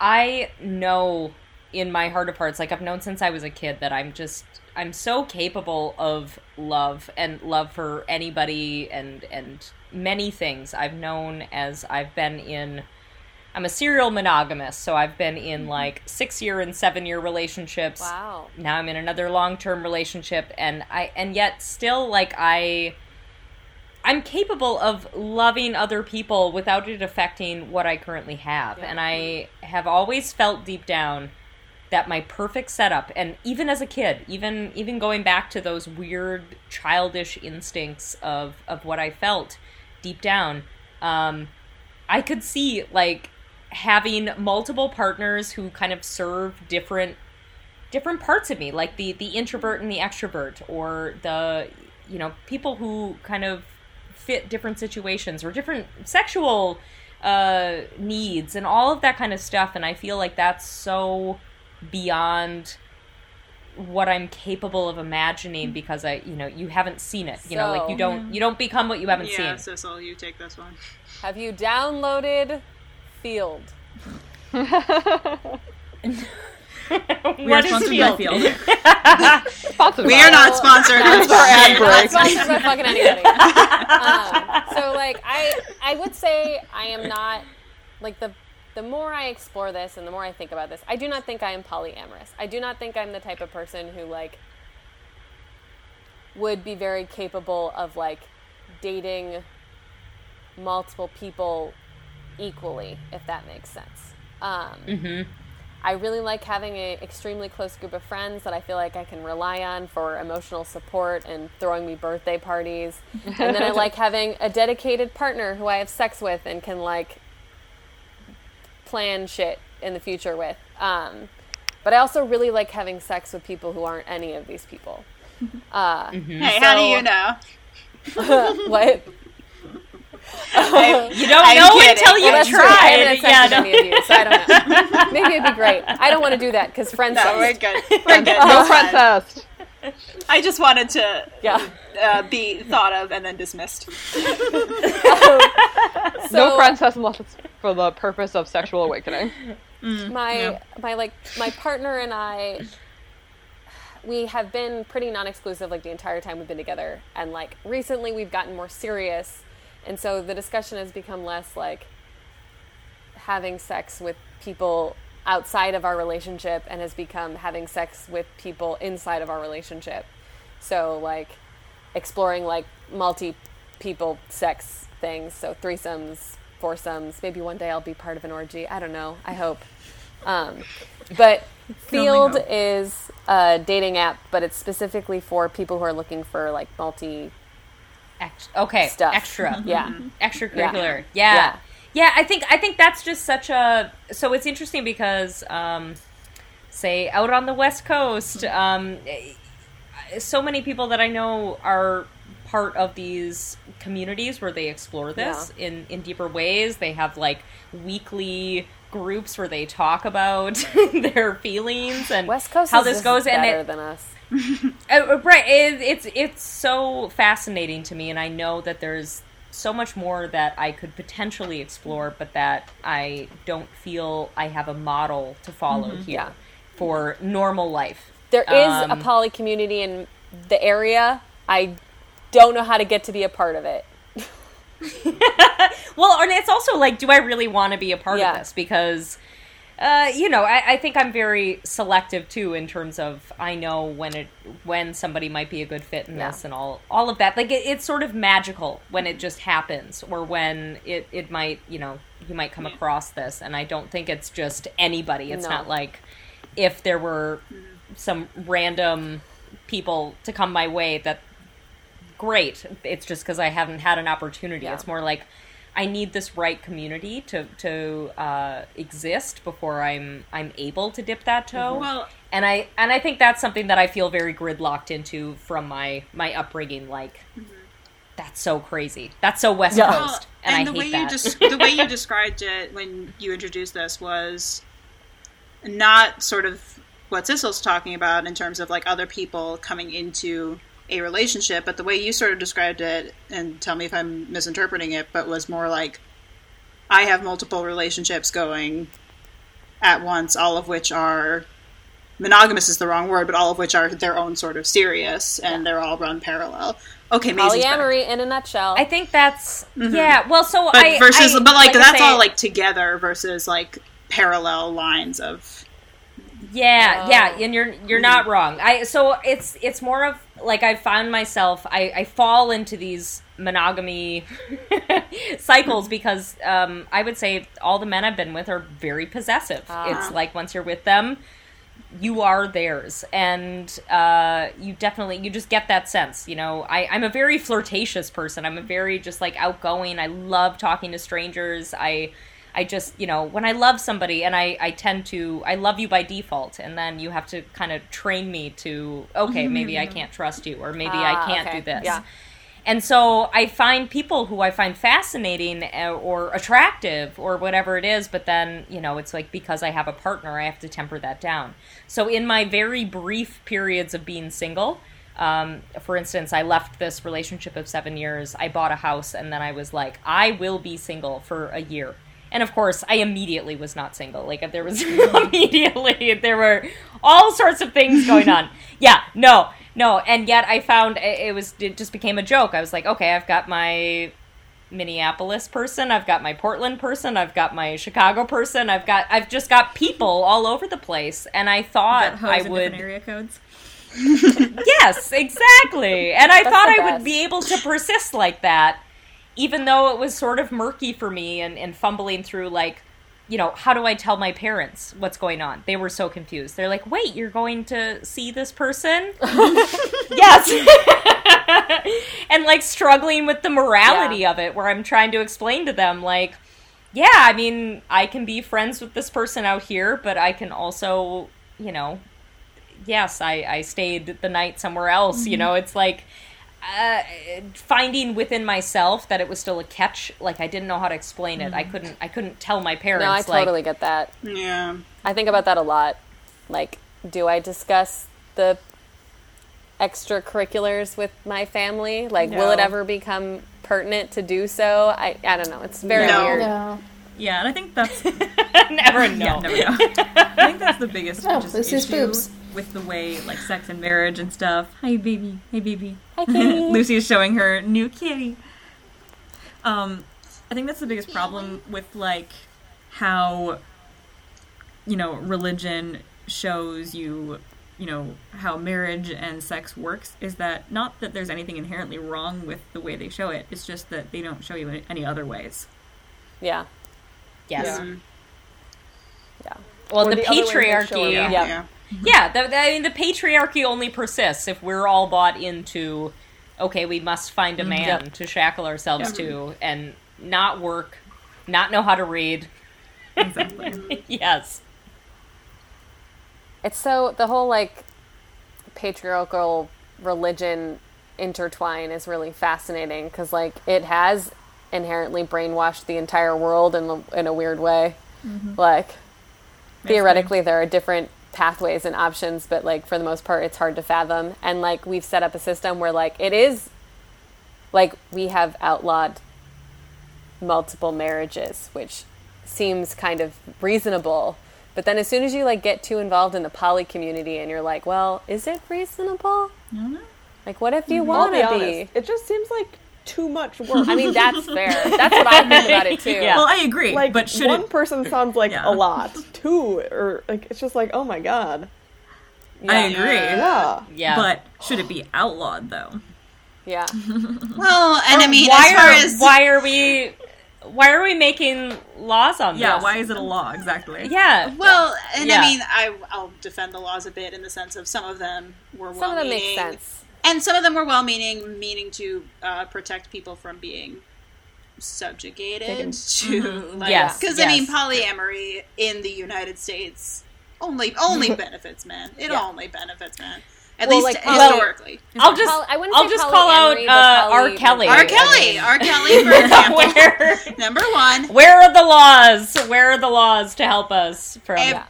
I know in my heart of hearts, like I've known since I was a kid, that I'm just I'm so capable of love and love for anybody and and many things. I've known as I've been in. I'm a serial monogamous, so I've been in mm-hmm. like six year and seven year relationships. Wow. Now I'm in another long term relationship, and I and yet still like I. I'm capable of loving other people without it affecting what I currently have. And I have always felt deep down that my perfect setup and even as a kid, even even going back to those weird childish instincts of of what I felt deep down, um, I could see like having multiple partners who kind of serve different different parts of me, like the the introvert and the extrovert, or the you know people who kind of fit different situations or different sexual uh, needs and all of that kind of stuff. And I feel like that's so beyond what I'm capable of imagining because I, you know, you haven't seen it. You know, like you don't you don't become what you haven't Yeah, seen. Sissel, you take this one. Have you downloaded Feeld? We are What is sponsored by Feeld? Feeld. Sponsored We by are not sponsored. That's our ad Not sponsored by fucking anybody. um, so like I I would say I am not like the the more I explore this and the more I think about this, I do not think I am polyamorous. I do not think I'm the type of person who like would be very capable of like dating multiple people equally, if that makes sense. Um, I really like having an extremely close group of friends that I feel like I can rely on for emotional support and throwing me birthday parties. And then I like having a dedicated partner who I have sex with and can like plan shit in the future with. Um, but I also really like having sex with people who aren't any of these people. Uh, Hey, how do you know? what? You don't I'm know kidding. until you Well, that's true. I try. haven't had sex Yeah, no. you, so I don't know. Maybe it'd be great. I don't want to do that because friends. No, we're sex. good. We're good. No It's front test. I just wanted to Yeah. uh, be thought of and then dismissed. no So- front test unless it's for the purpose of sexual awakening. my my like my partner and I we have been pretty non-exclusive like the entire time we've been together and like recently we've gotten more serious and so the discussion has become less like having sex with people outside of our relationship and has become having sex with people inside of our relationship so like exploring like multi people sex things so threesomes foursomes maybe one day i'll be part of an orgy i don't know i hope um, but Feeld is a dating app but it's specifically for people who are looking for like multi Ex- okay, Stuff. extra. yeah extracurricular. Yeah. Yeah. yeah. I think I think that's just such a so it's interesting because um say out on the west coast um so many people that I know are part of these communities where they explore this in in deeper ways. They have like weekly groups where they talk about their feelings and west coast how is this goes and better it, than us uh, right. It, it's it's so fascinating to me, and I know that there's so much more that I could potentially explore, but that I don't feel I have a model to follow here Yeah. for normal life. There is a Um, poly community in the area. I don't know how to get to be a part of it. Well, and it's also like, do I really want to be a part Yeah. of this? Because, uh, you know, I, I think I'm very selective too in terms of I know when it when somebody might be a good fit in Yeah. this and all all of that. Like it, it's sort of magical when it just happens, or when it it might you know you might come across this, and I don't think it's just anybody. It's No. not like if there were some random people to come my way that great. It's just because I haven't had an opportunity. Yeah. It's more like I need this right community to to uh, exist before I'm I'm able to dip that toe. Well- and I and I think that's something that I feel very gridlocked into from my my upbringing. Like that's so crazy. That's so West Yeah. Coast, Well, and, I the hate way that. you des- the way you described it when you introduced this was not sort of what Sissel's talking about in terms of like other people coming into a relationship, but the way you sort of described it, and tell me if I'm misinterpreting it, but was more like I have multiple relationships going at once, all of which are monogamous is the wrong word, but all of which are their own sort of serious, and they're all run parallel. Okay, amazing. Polyamory in a nutshell. I think that's yeah. Well, so Mm-hmm. but I versus I- but like, I that's say- all like together versus like parallel lines of Yeah, Oh. yeah, and you're you're not wrong. I so it's it's more of like I found myself I I fall into these monogamy cycles because um I would say all the men I've been with are very possessive. It's like once you're with them, you are theirs and uh, you definitely you just get that sense you know I, i'm a very flirtatious person i'm a very just like outgoing i love talking to strangers i i just you know when i love somebody and i i tend to i love you by default and then you have to kind of train me to okay maybe i can't trust you or maybe i Ah, can't okay. do this Yeah. and so I find people who I find fascinating uh, or attractive or whatever it is, but then, you know, it's like because I have a partner, I have to temper that down. So in my very brief periods of being single, um, for instance, I left this relationship of seven years, I bought a house, and then I was like, I will be single for a year. And of course, I immediately was not single. Like, if there was immediately, there were all sorts of things going on. Yeah, no, no. And yet I found it it was, it just became a joke. I was like, okay, I've got my Minneapolis person, I've got my Portland person, I've got my Chicago person, I've got, I've just got people all over the place. And I thought I would. area codes. Yes, exactly. And I That's thought the I would be able to persist like that, even though it was sort of murky for me and, and fumbling through like you know, how do I tell my parents what's going on? They were so confused. They're like, "Wait, you're going to see this person?" yes. and like struggling with the morality Yeah. of it where I'm trying to explain to them like, yeah, I mean, I can be friends with this person out here, but I can also, you know, yes, I I stayed the night somewhere else, you mm-hmm. know, it's like uh, finding within myself that it was still a catch like i didn't know how to explain it i couldn't i couldn't tell my parents No, I like totally get that. Yeah. I think about that a lot. Like, do I discuss the extracurriculars with my family? Like, will it ever become pertinent to do so? I I don't know. It's very No. weird. No. Yeah, and I think that's never know yeah, never know. I think that's the biggest Oh, just this is issue boobs. with the way like sex and marriage and stuff. Hi baby, hey baby. Hi, kitty. Lucy is showing her new kitty. Um, I think that's the biggest problem with like how you know religion shows you you know how marriage and sex works is that not that there's anything inherently wrong with the way they show it it's just that they don't show you any- any other ways Yeah. Yes Yeah. Yeah. well the, the other way they show patriarchy yeah, Yeah. Yeah. the, I mean the patriarchy only persists if we're all bought into okay we must find a mm-hmm. man Yep. to shackle ourselves to and not work not know how to read exactly yes It's so the whole like patriarchal religion intertwine is really fascinating because like it has inherently brainwashed the entire world in the, in a weird way. Like theoretically, there are different pathways and options, but like for the most part, it's hard to fathom. And like we've set up a system where like it is like we have outlawed multiple marriages, which seems kind of reasonable. But then as soon as you like get too involved in the poly community and you're like, well, is it reasonable? Like what if you mm, I'll want be to honest. be? It just seems like too much work. I mean, that's fair. That's what I think about it too. Yeah. well i agree like but should one it person sounds like Yeah. a lot. Two, or like it's just like, oh my god. i agree Yeah. yeah but should it be outlawed though Yeah. Well, and I mean, why as far are as why are we why are we making laws on yeah this? Yeah, why is it a law exactly Yeah. well, and Yeah. I mean, I I'll defend the laws a bit in the sense of some of them were Some of them make well-meaning, sense. And some of them were well-meaning, meaning to uh, protect people from being subjugated to like Yes, because I mean polyamory in the United States only only benefits men. It Yeah. only benefits men, at Well, least like, poly- historically. I'll just Poly- I wouldn't I'll say just call out uh, R. Kelly. R. Kelly, R. Kelly, for example, where number one. where are the laws? Where are the laws to help us from Ev- Yeah.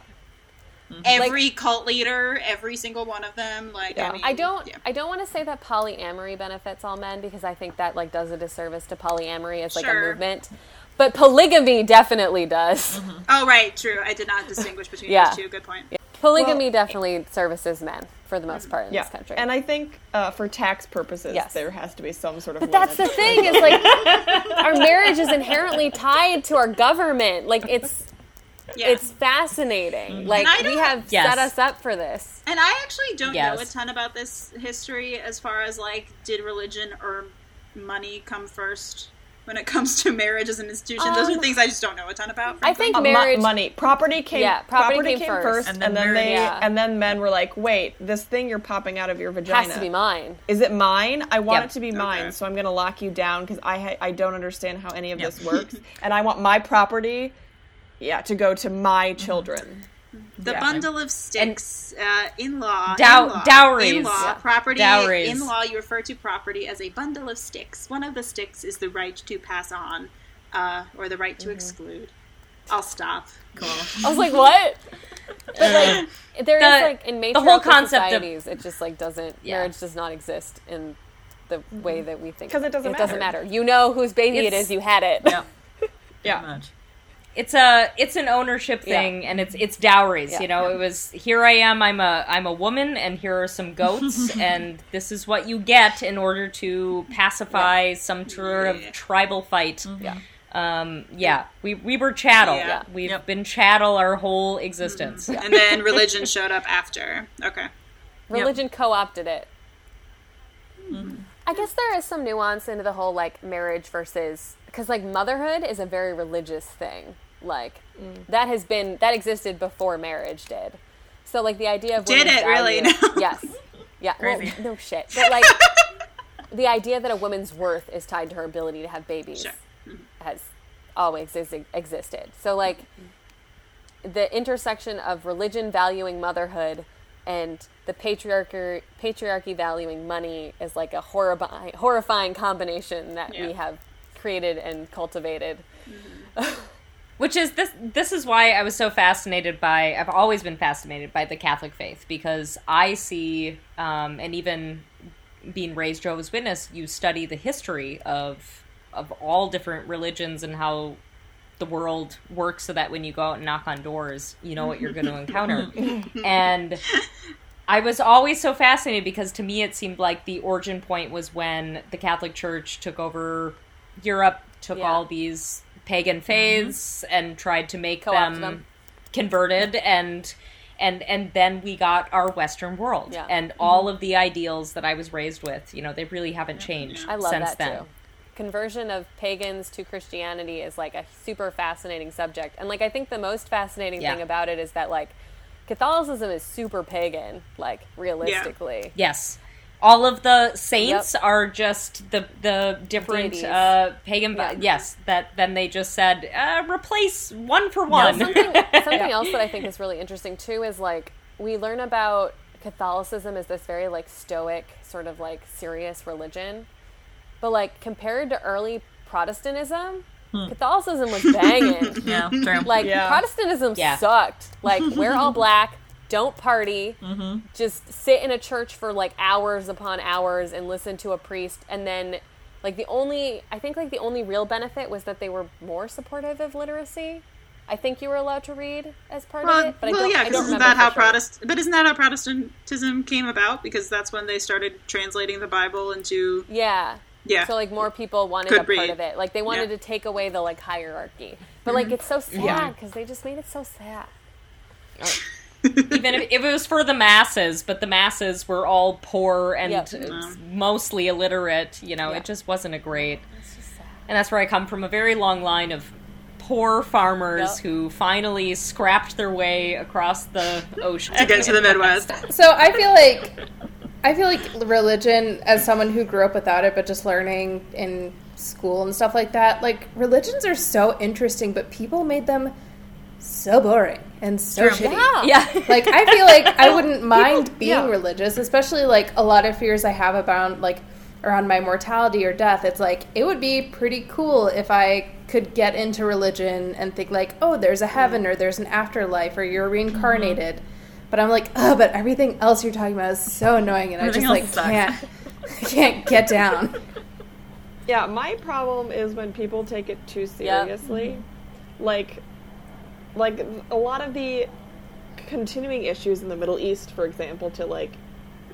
Every cult leader, every single one of them, like I mean, I don't. yeah. I don't want to say that polyamory benefits all men because I think that like does a disservice to polyamory as like Sure. a movement. But polygamy definitely does. Oh, right, true. I did not distinguish between Yeah. those two. Good point. Polygamy definitely services men for the most part in Yeah. this country. And I think uh, for tax purposes, Yes. there has to be some sort of. but that's the thing is like our marriage is inherently tied to our government. Like it's Yeah. it's fascinating. Like And I we have Yes. set us up for this. and I actually don't know a ton about this history as far as like, did religion or money come first when it comes to marriage as an institution? Those are Um, things I just don't know a ton about. I frankly. think Uh, mo- marriage money property came Yeah, property came came, first. first, And and then then, marriage- they Yeah. and then men were like wait this thing you're popping out of your vagina has to be mine. is it mine i want Yep. it to be mine so i'm going to lock you down because i ha- i don't understand how any of Yep. this works and i want my property yeah to go to my children the Yeah. bundle of sticks, uh, in law, Dow- in law, dowries. in law, Yeah. property, Dowries. in law. You refer to property as a bundle of sticks. One of the sticks is the right to pass on, uh, or the right to exclude. I'll stop. cool I was like, what? But like, there is The- like in the whole matriarchal concept of- societies, it just like doesn't Yeah. marriage does not exist in the way that we think. 'Cause it doesn't It doesn't matter. matter. You know whose baby it It's- You had it. yeah yeah pretty much it's a it's an ownership Yeah. thing and it's it's dowries Yeah. you know it was here i am i'm a i'm a woman and here are some goats and this is what you get in order to pacify some sort Yeah. of tribal fight Yeah. um yeah we we were chattel Yeah. we've Yep. been chattel our whole existence And then religion showed up after. Okay. Religion co-opted it. Mm-hmm. I guess there is some nuance into the whole like marriage versus because like motherhood is a very religious thing. Like mm. that has been that existed before marriage did. So like the idea of Did it really? No. Yes. Yeah. Well, no shit. But like the idea that a woman's worth is tied to her ability to have babies Sure. Mm-hmm. has always ex- existed. So like mm-hmm. the intersection of religion valuing motherhood and the patriarchy patriarchy valuing money is like a horrifying horrifying combination that we have created and cultivated. Mm-hmm. Which is this this is why I was so fascinated by I've always been fascinated by the Catholic faith because I see um, and even being raised Jehovah's Witness, you study the history of of all different religions and how the world works so that when you go out and knock on doors, you know what you're going to encounter. and I was always so fascinated because to me it seemed like the origin point was when the Catholic Church took over Europe, took Yeah. all these pagan mm-hmm. faiths and tried to make them, them. converted and and and then we got our western world Yeah. and all mm-hmm. of the ideals that I was raised with, you know, they really haven't changed I love since that then. too. Conversion of pagans to Christianity is like a super fascinating subject. And like I think the most fascinating Yeah. thing about it is that like Catholicism is super pagan, like realistically. Yes. All of the saints Yep. are just the the different uh, pagan. Yeah. Yes, that then they just said uh, replace one for one. something something else that I think is really interesting too is like we learn about Catholicism as this very like stoic sort of like serious religion, but like compared to early Protestantism, Catholicism was banging. Yeah, true. Like Yeah. Protestantism Yeah. sucked. Like we're all black, don't party, mm-hmm. just sit in a church for like hours upon hours and listen to a priest, and then like the only I think like the only real benefit was that they were more supportive of literacy. I think you were allowed to read as part of it, but well, yeah, because isn't that how sure. Protest? But isn't that how Protestantism came about? Because that's when they started translating the Bible into Yeah. yeah. So like more people wanted Could a part of it. Like they wanted Yeah. to take away the like hierarchy. But mm-hmm. like it's so sad Yeah. because they just made it so sad. Even if, if it was for the masses, but the masses were all poor and Yep. uh, mostly illiterate. You know, Yeah. it just wasn't a great. And that's where I come from a very long line of poor farmers Yep. who finally scrapped their way across the ocean to get to the Midwest. So I feel like I feel like religion, as someone who grew up without it, but just learning in school and stuff like that, like religions are so interesting, but people made them so boring and so True. shitty. Yeah. Like I feel like I wouldn't mind being yeah. religious, especially like a lot of fears I have about like around my mortality or death. It's like it would be pretty cool if I could get into religion and think like, oh, there's a heaven or there's an afterlife or you're reincarnated. But I'm like, oh, but everything else you're talking about is so annoying, and I just like sucks. can't, I can't get down. Yeah, my problem is when people take it too seriously. Like like a lot of the continuing issues in the Middle East, for example, to like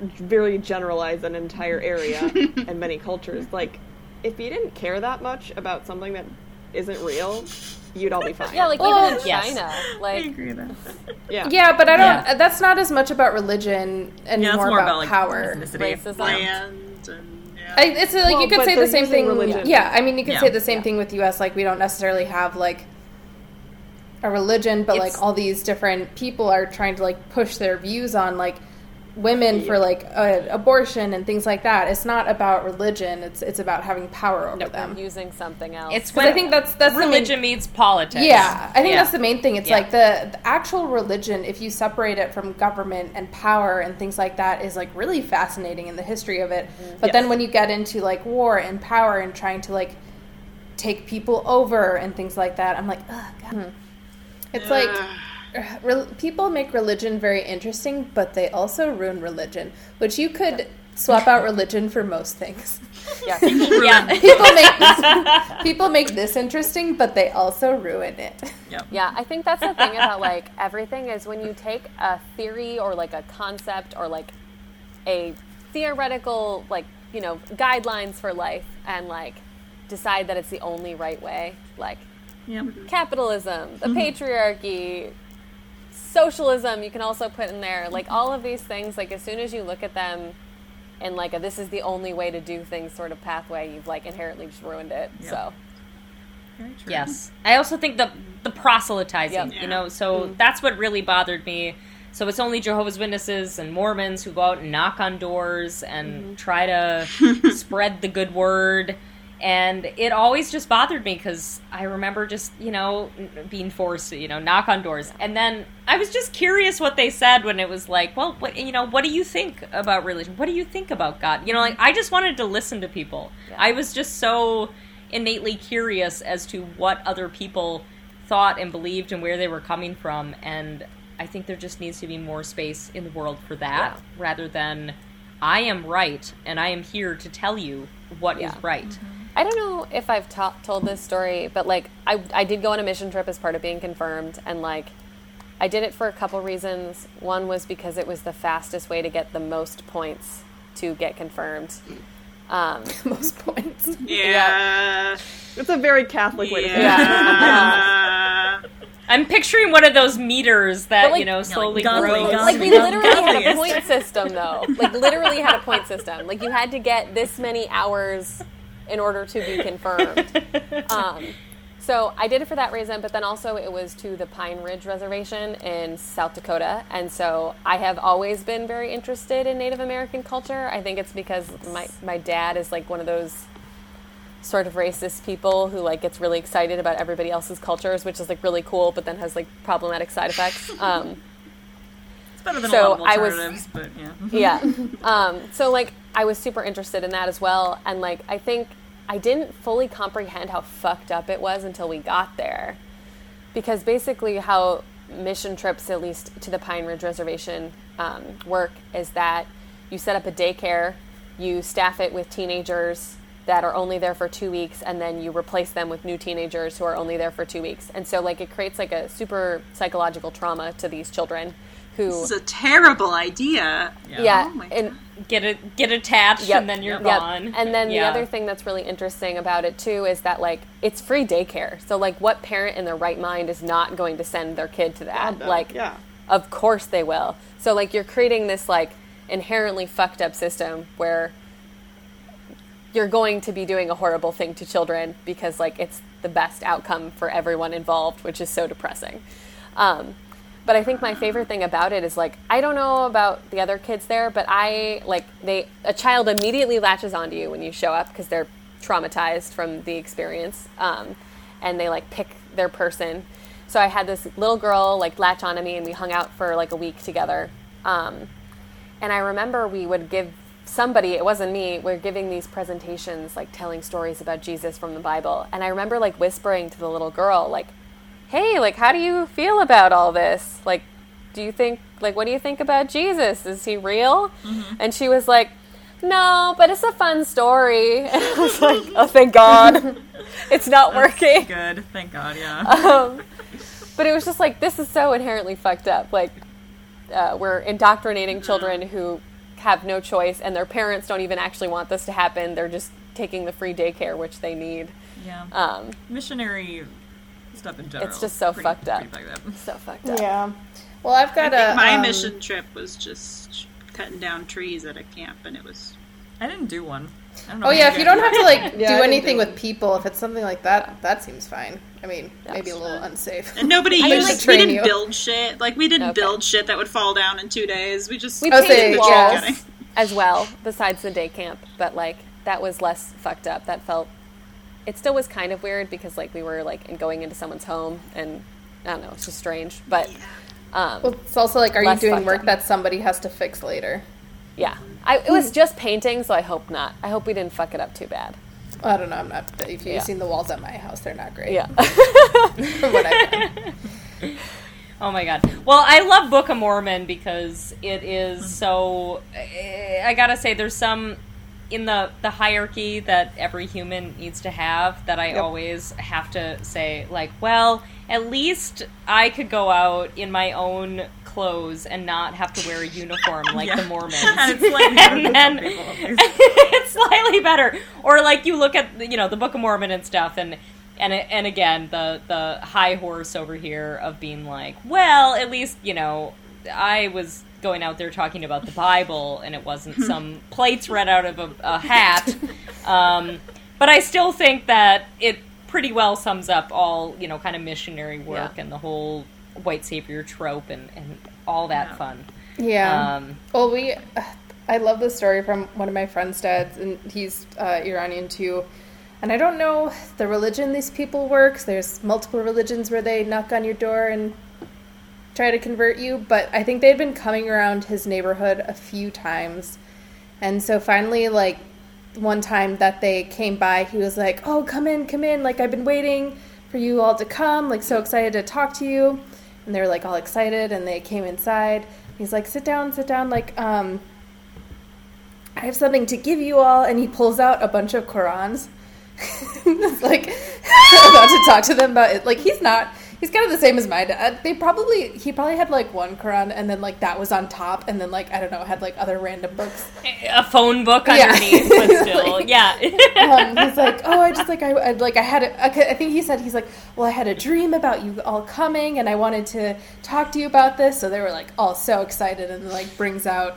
very generalize an entire area and many cultures, like if you didn't care that much about something that isn't real, you'd all be fine. Yeah, like Well, even in yes. China, I like agree with that. yeah. Yeah, but I don't. Yeah. That's not as much about religion and Yeah, it's more, more about, about like power. ethnicity. racism. Land and yeah. I, it's like Well, you could say the same thing. religion. Yeah, I mean, you could Yeah. say the same thing with U.S. Like we don't necessarily have like a religion, but It's- like all these different people are trying to like push their views on like women for like uh, abortion and things like that. It's not about religion. It's it's about having power over them. using something else. It's 'Cause when I think that's that's the main- religion meets politics. Yeah, I think Yeah. that's the main thing. It's Yeah. like the, the actual religion, if you separate it from government and power and things like that, is like really fascinating in the history of it. But then when you get into like war and power and trying to like take people over and things like that, I'm like, ugh, God. It's like uh, re- people make religion very interesting, but they also ruin religion, which you could swap out religion for most things. yeah. yeah. People make people make this interesting, but they also ruin it. Yeah, I think that's the thing about like everything is when you take a theory or like a concept or like a theoretical like, you know, guidelines for life and like decide that it's the only right way. Like Yep. capitalism, the mm-hmm. patriarchy, socialism you can also put in there. Like all of these things like as soon as you look at them in like a this is the only way to do things sort of pathway, you've like inherently just ruined it. So Very true. Yes. I also think the the proselytizing, Yep. you know, so mm-hmm. that's what really bothered me. So it's only Jehovah's Witnesses and Mormons who go out and knock on doors and mm-hmm. try to spread the good word. And it always just bothered me because I remember just, you know, being forced to, you know, knock on doors. And then I was just curious what they said when it was like, well, what, you know, what do you think about religion? What do you think about God? You know, like, I just wanted to listen to people. I was just so innately curious as to what other people thought and believed and where they were coming from and i think there just needs to be more space in the world for that Yeah. rather than i am right and i am here to tell you what is Yeah. right mm-hmm. I don't know if I've ta- told this story, but like I, I did go on a mission trip as part of being confirmed, and like I did it for a couple reasons. One was because it was the fastest way to get the most points to get confirmed. Um, Most points. Yeah. It's a very Catholic way to say it. Yeah. i'm picturing one of those meters that like- you know slowly godly, grows godly. like we Yeah. literally had a point system though. Like literally had a point system. Like you had to get this many hours in order to be confirmed. Um, so I did it for that reason, but then also it was to the Pine Ridge Reservation in South Dakota, and so I have always been very interested in Native American culture. I think it's because my my dad is like one of those sort of racist people who like gets really excited about everybody else's cultures, which is like really cool, but then has like problematic side effects. Um, It's better than So a lot of I was- but yeah. yeah. Um, so like I was super interested in that as well, and like I think I didn't fully comprehend how fucked up it was until we got there, because basically how mission trips, at least to the Pine Ridge Reservation, um, work is that you set up a daycare, you staff it with teenagers that are only there for two weeks, and then you replace them with new teenagers who are only there for two weeks, and so like it creates like a super psychological trauma to these children who This is a terrible idea. yeah, Oh my and get it get attached Yep. and then you're Yep. gone And then Yeah. the other thing that's really interesting about it too is that like it's free daycare. So like what parent in their right mind is not going to send their kid to that? God, no. Like Yeah. of course they will. So like you're creating this like inherently fucked up system where you're going to be doing a horrible thing to children because like it's the best outcome for everyone involved, which is so depressing. Um, but I think my favorite thing about it is like I don't know about the other kids there, but I like they a child immediately latches onto you when you show up because they're traumatized from the experience, um, and they like pick their person. So I had this little girl like latch onto me, and we hung out for like a week together. Um, and I remember we would give somebody, it wasn't me, we are giving these presentations, like telling stories about Jesus from the Bible. And I remember like whispering to the little girl, like, hey, like, how do you feel about all this? Like, do you think, like, what do you think about Jesus? Is he real? And she was like, no, but it's a fun story. And I was like, oh, thank God. it's not working. Good, thank God, yeah. Um, but it was just like, this is so inherently fucked up. Like, uh, we're indoctrinating children who have no choice, and their parents don't even actually want this to happen. They're just taking the free daycare, which they need. yeah. Um, Missionary stuff in general. It's just so pretty- fucked up. pretty fucked up. so fucked up. Yeah. Well, I've I got think a my um, mission trip was just cutting down trees at a camp, and it was I didn't do one. I don't know Oh what yeah, if you don't have to like Yeah, do anything do with people, if it's something like that, that seems fine. I mean, maybe a little unsafe. and nobody used. like, we didn't you. build shit. Like we didn't Okay. build shit that would fall down in two days. We just We painted say, walls yeah. as well, besides the day camp, but like that was less fucked up. That felt. It still was kind of weird because like we were like in going into someone's home, and I don't know, it's just strange. But um, Well, it's also like, are you doing work up. that somebody has to fix later? yeah, I, it was just painting, so I hope not. I hope we didn't fuck it up too bad. I don't know. I'm not. If you've Yeah. seen the walls at my house, they're not great. Yeah. What Oh my god. Well, I love Book of Mormon because it is so. I gotta say, there's some in the the hierarchy that every human needs to have that I Yep. always have to say, like, well, at least I could go out in my own clothes and not have to wear a uniform like Yeah. the Mormons. and it's like And then- some people, at least. it's slightly better. Or like you look at you know the Book of Mormon and stuff, and and and again the the high horse over here of being like, well, at least you know I was going out there talking about the Bible, and it wasn't some plates read out of a, a hat. Um, but I still think that it pretty well sums up all you know kind of missionary work Yeah. and the whole white savior trope and and all that Yeah. fun. Yeah. Um, Well, we, I love this story from one of my friend's dads, and he's uh, Iranian too. And I don't know the religion these people work. There's multiple religions where they knock on your door and try to convert you, but I think they'd been coming around his neighborhood a few times. And so finally, like, one time that they came by, he was like, Oh, come in, come in. Like, I've been waiting for you all to come. Like, so excited to talk to you. And they were like all excited, and they came inside. He's like, Sit down, sit down. Like, um, I have something to give you all. And he pulls out a bunch of Qurans. Like, about to talk to them about it. Like, he's not. He's kind of the same as mine. dad. They probably he probably had like one Quran and then like that was on top and then like I don't know had like other random books. a phone book Yeah. underneath, but still, Like- yeah. Um, he's like, oh, I just like I, I like I had a, I think he said he's like, well, I had a dream about you all coming and I wanted to talk to you about this. So they were like all so excited and like brings out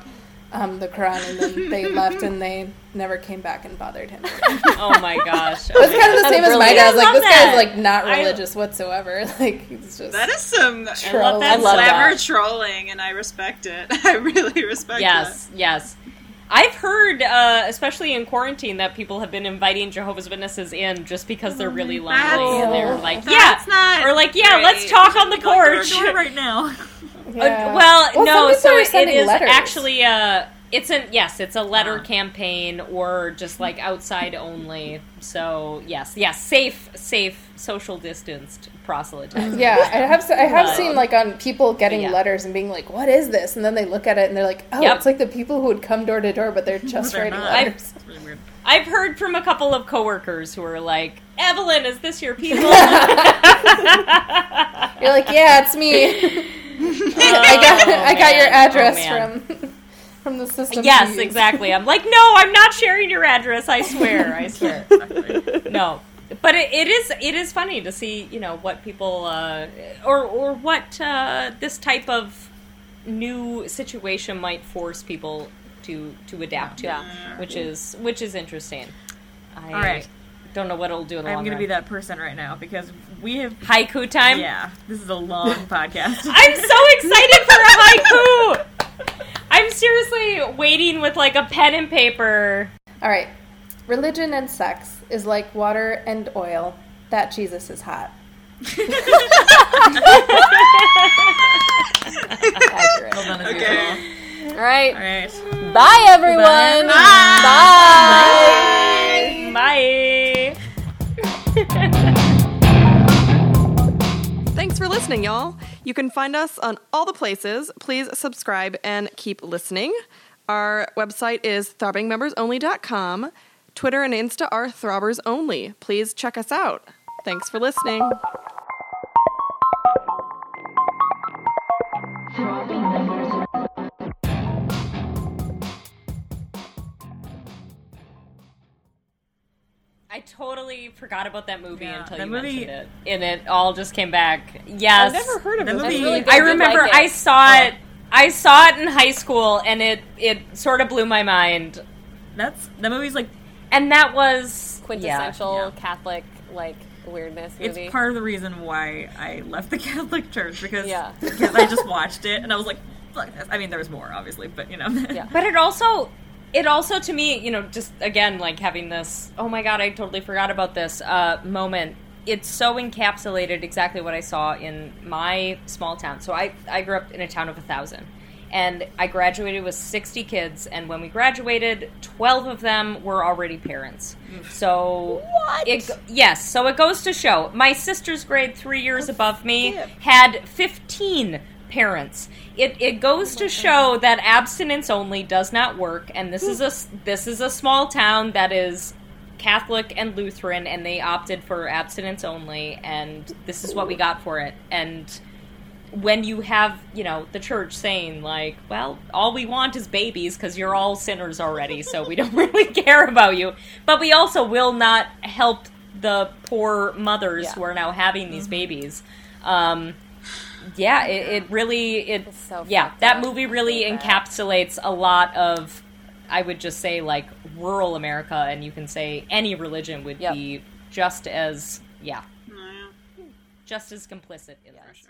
um, the Quran and then they left and they never came back and bothered him. oh my gosh. It was kind of the same as my brilliant. dad. Like this love guy's like not I- religious whatsoever. Like he's just That is some Troll. I love clever that. trolling, and I respect it. I really respect it. Yes, yes. I've heard, uh, especially in quarantine, that people have been inviting Jehovah's Witnesses in just because they're really lonely, That's- and they're like, "Yeah," That's not or like, "Yeah, let's talk on the Like, go to our porch." door right now. Yeah. Uh, well, some no, so it sending letters. actually a. It's an yes, it's a letter Ah. campaign or just like outside only. So yes, yes, safe, safe, social distanced proselytizing. Yeah, I have I have But- seen like on people getting Yeah. letters and being like, "What is this?" And then they look at it and they're like, "Oh, Yep. it's like the people who would come door to door, but they're just They're writing not. letters." It's really weird. I've heard from a couple of coworkers who are like, "Evelyn, is this your people?" You're like, "Yeah, it's me. I got I got your address Oh, from from the system." yes, you exactly. I'm like, no, I'm not sharing your address. I swear, I swear. no, but it, it is it is funny to see you know what people uh, or or what uh, this type of new situation might force people to to adapt to, Yeah. which is which is interesting. I All right. don't know what it'll do in the I'm gonna be that person right now because we have. haiku time. Yeah, this is a long podcast. I'm so excited for a haiku. I'm seriously waiting with like a pen and paper. All right. Religion and sex is like water and oil. That Jesus is hot. Accurate. Hold on a Okay. All right. All right. Bye, everyone. Bye. Bye. Thanks for listening, y'all. You can find us on all the places. Please subscribe and keep listening. Our website is throbbingmembersonly.com. Twitter and Insta are throbbers only. Please check us out. Thanks for listening. I totally forgot about that movie Yeah, until that you movie- mentioned it, and it all just came back. Yes, I've never heard of That this. movie- really good. I did remember like it. I saw oh. it. I saw it in high school, and it it sort of blew my mind. That's that movie's like And that was Quintessential Yeah, yeah. Catholic like weirdness movie. it's part of the reason why I left the Catholic Church because Yeah. because I just watched it and I was like, fuck this. I mean, there was more obviously, but you know. Yeah. But it also, it also to me, you know, just again like having this. Oh my god, I totally forgot about this uh, moment. It's so encapsulated exactly what I saw in my small town. So I I grew up in a town of a thousand. And I graduated with 60 kids, and when we graduated, 12 of them were already parents. So, what? It, yes, so it goes to show. My sister's grade, three years above me, had 15 parents. It, it goes to show that abstinence only does not work, and this is a this is a small town that is Catholic and Lutheran, and they opted for abstinence only, and this is what we got for it. And when you have you know the church saying like well all we want is babies because you're all sinners already so we don't really care about you but we also will not help the poor mothers Yeah. who are now having these babies um, yeah it, it really it It's so yeah that up. movie really So encapsulates a lot of i would just say like rural america and you can say any religion would Yep. be just as Yeah, oh, No, just as complicit in for sure.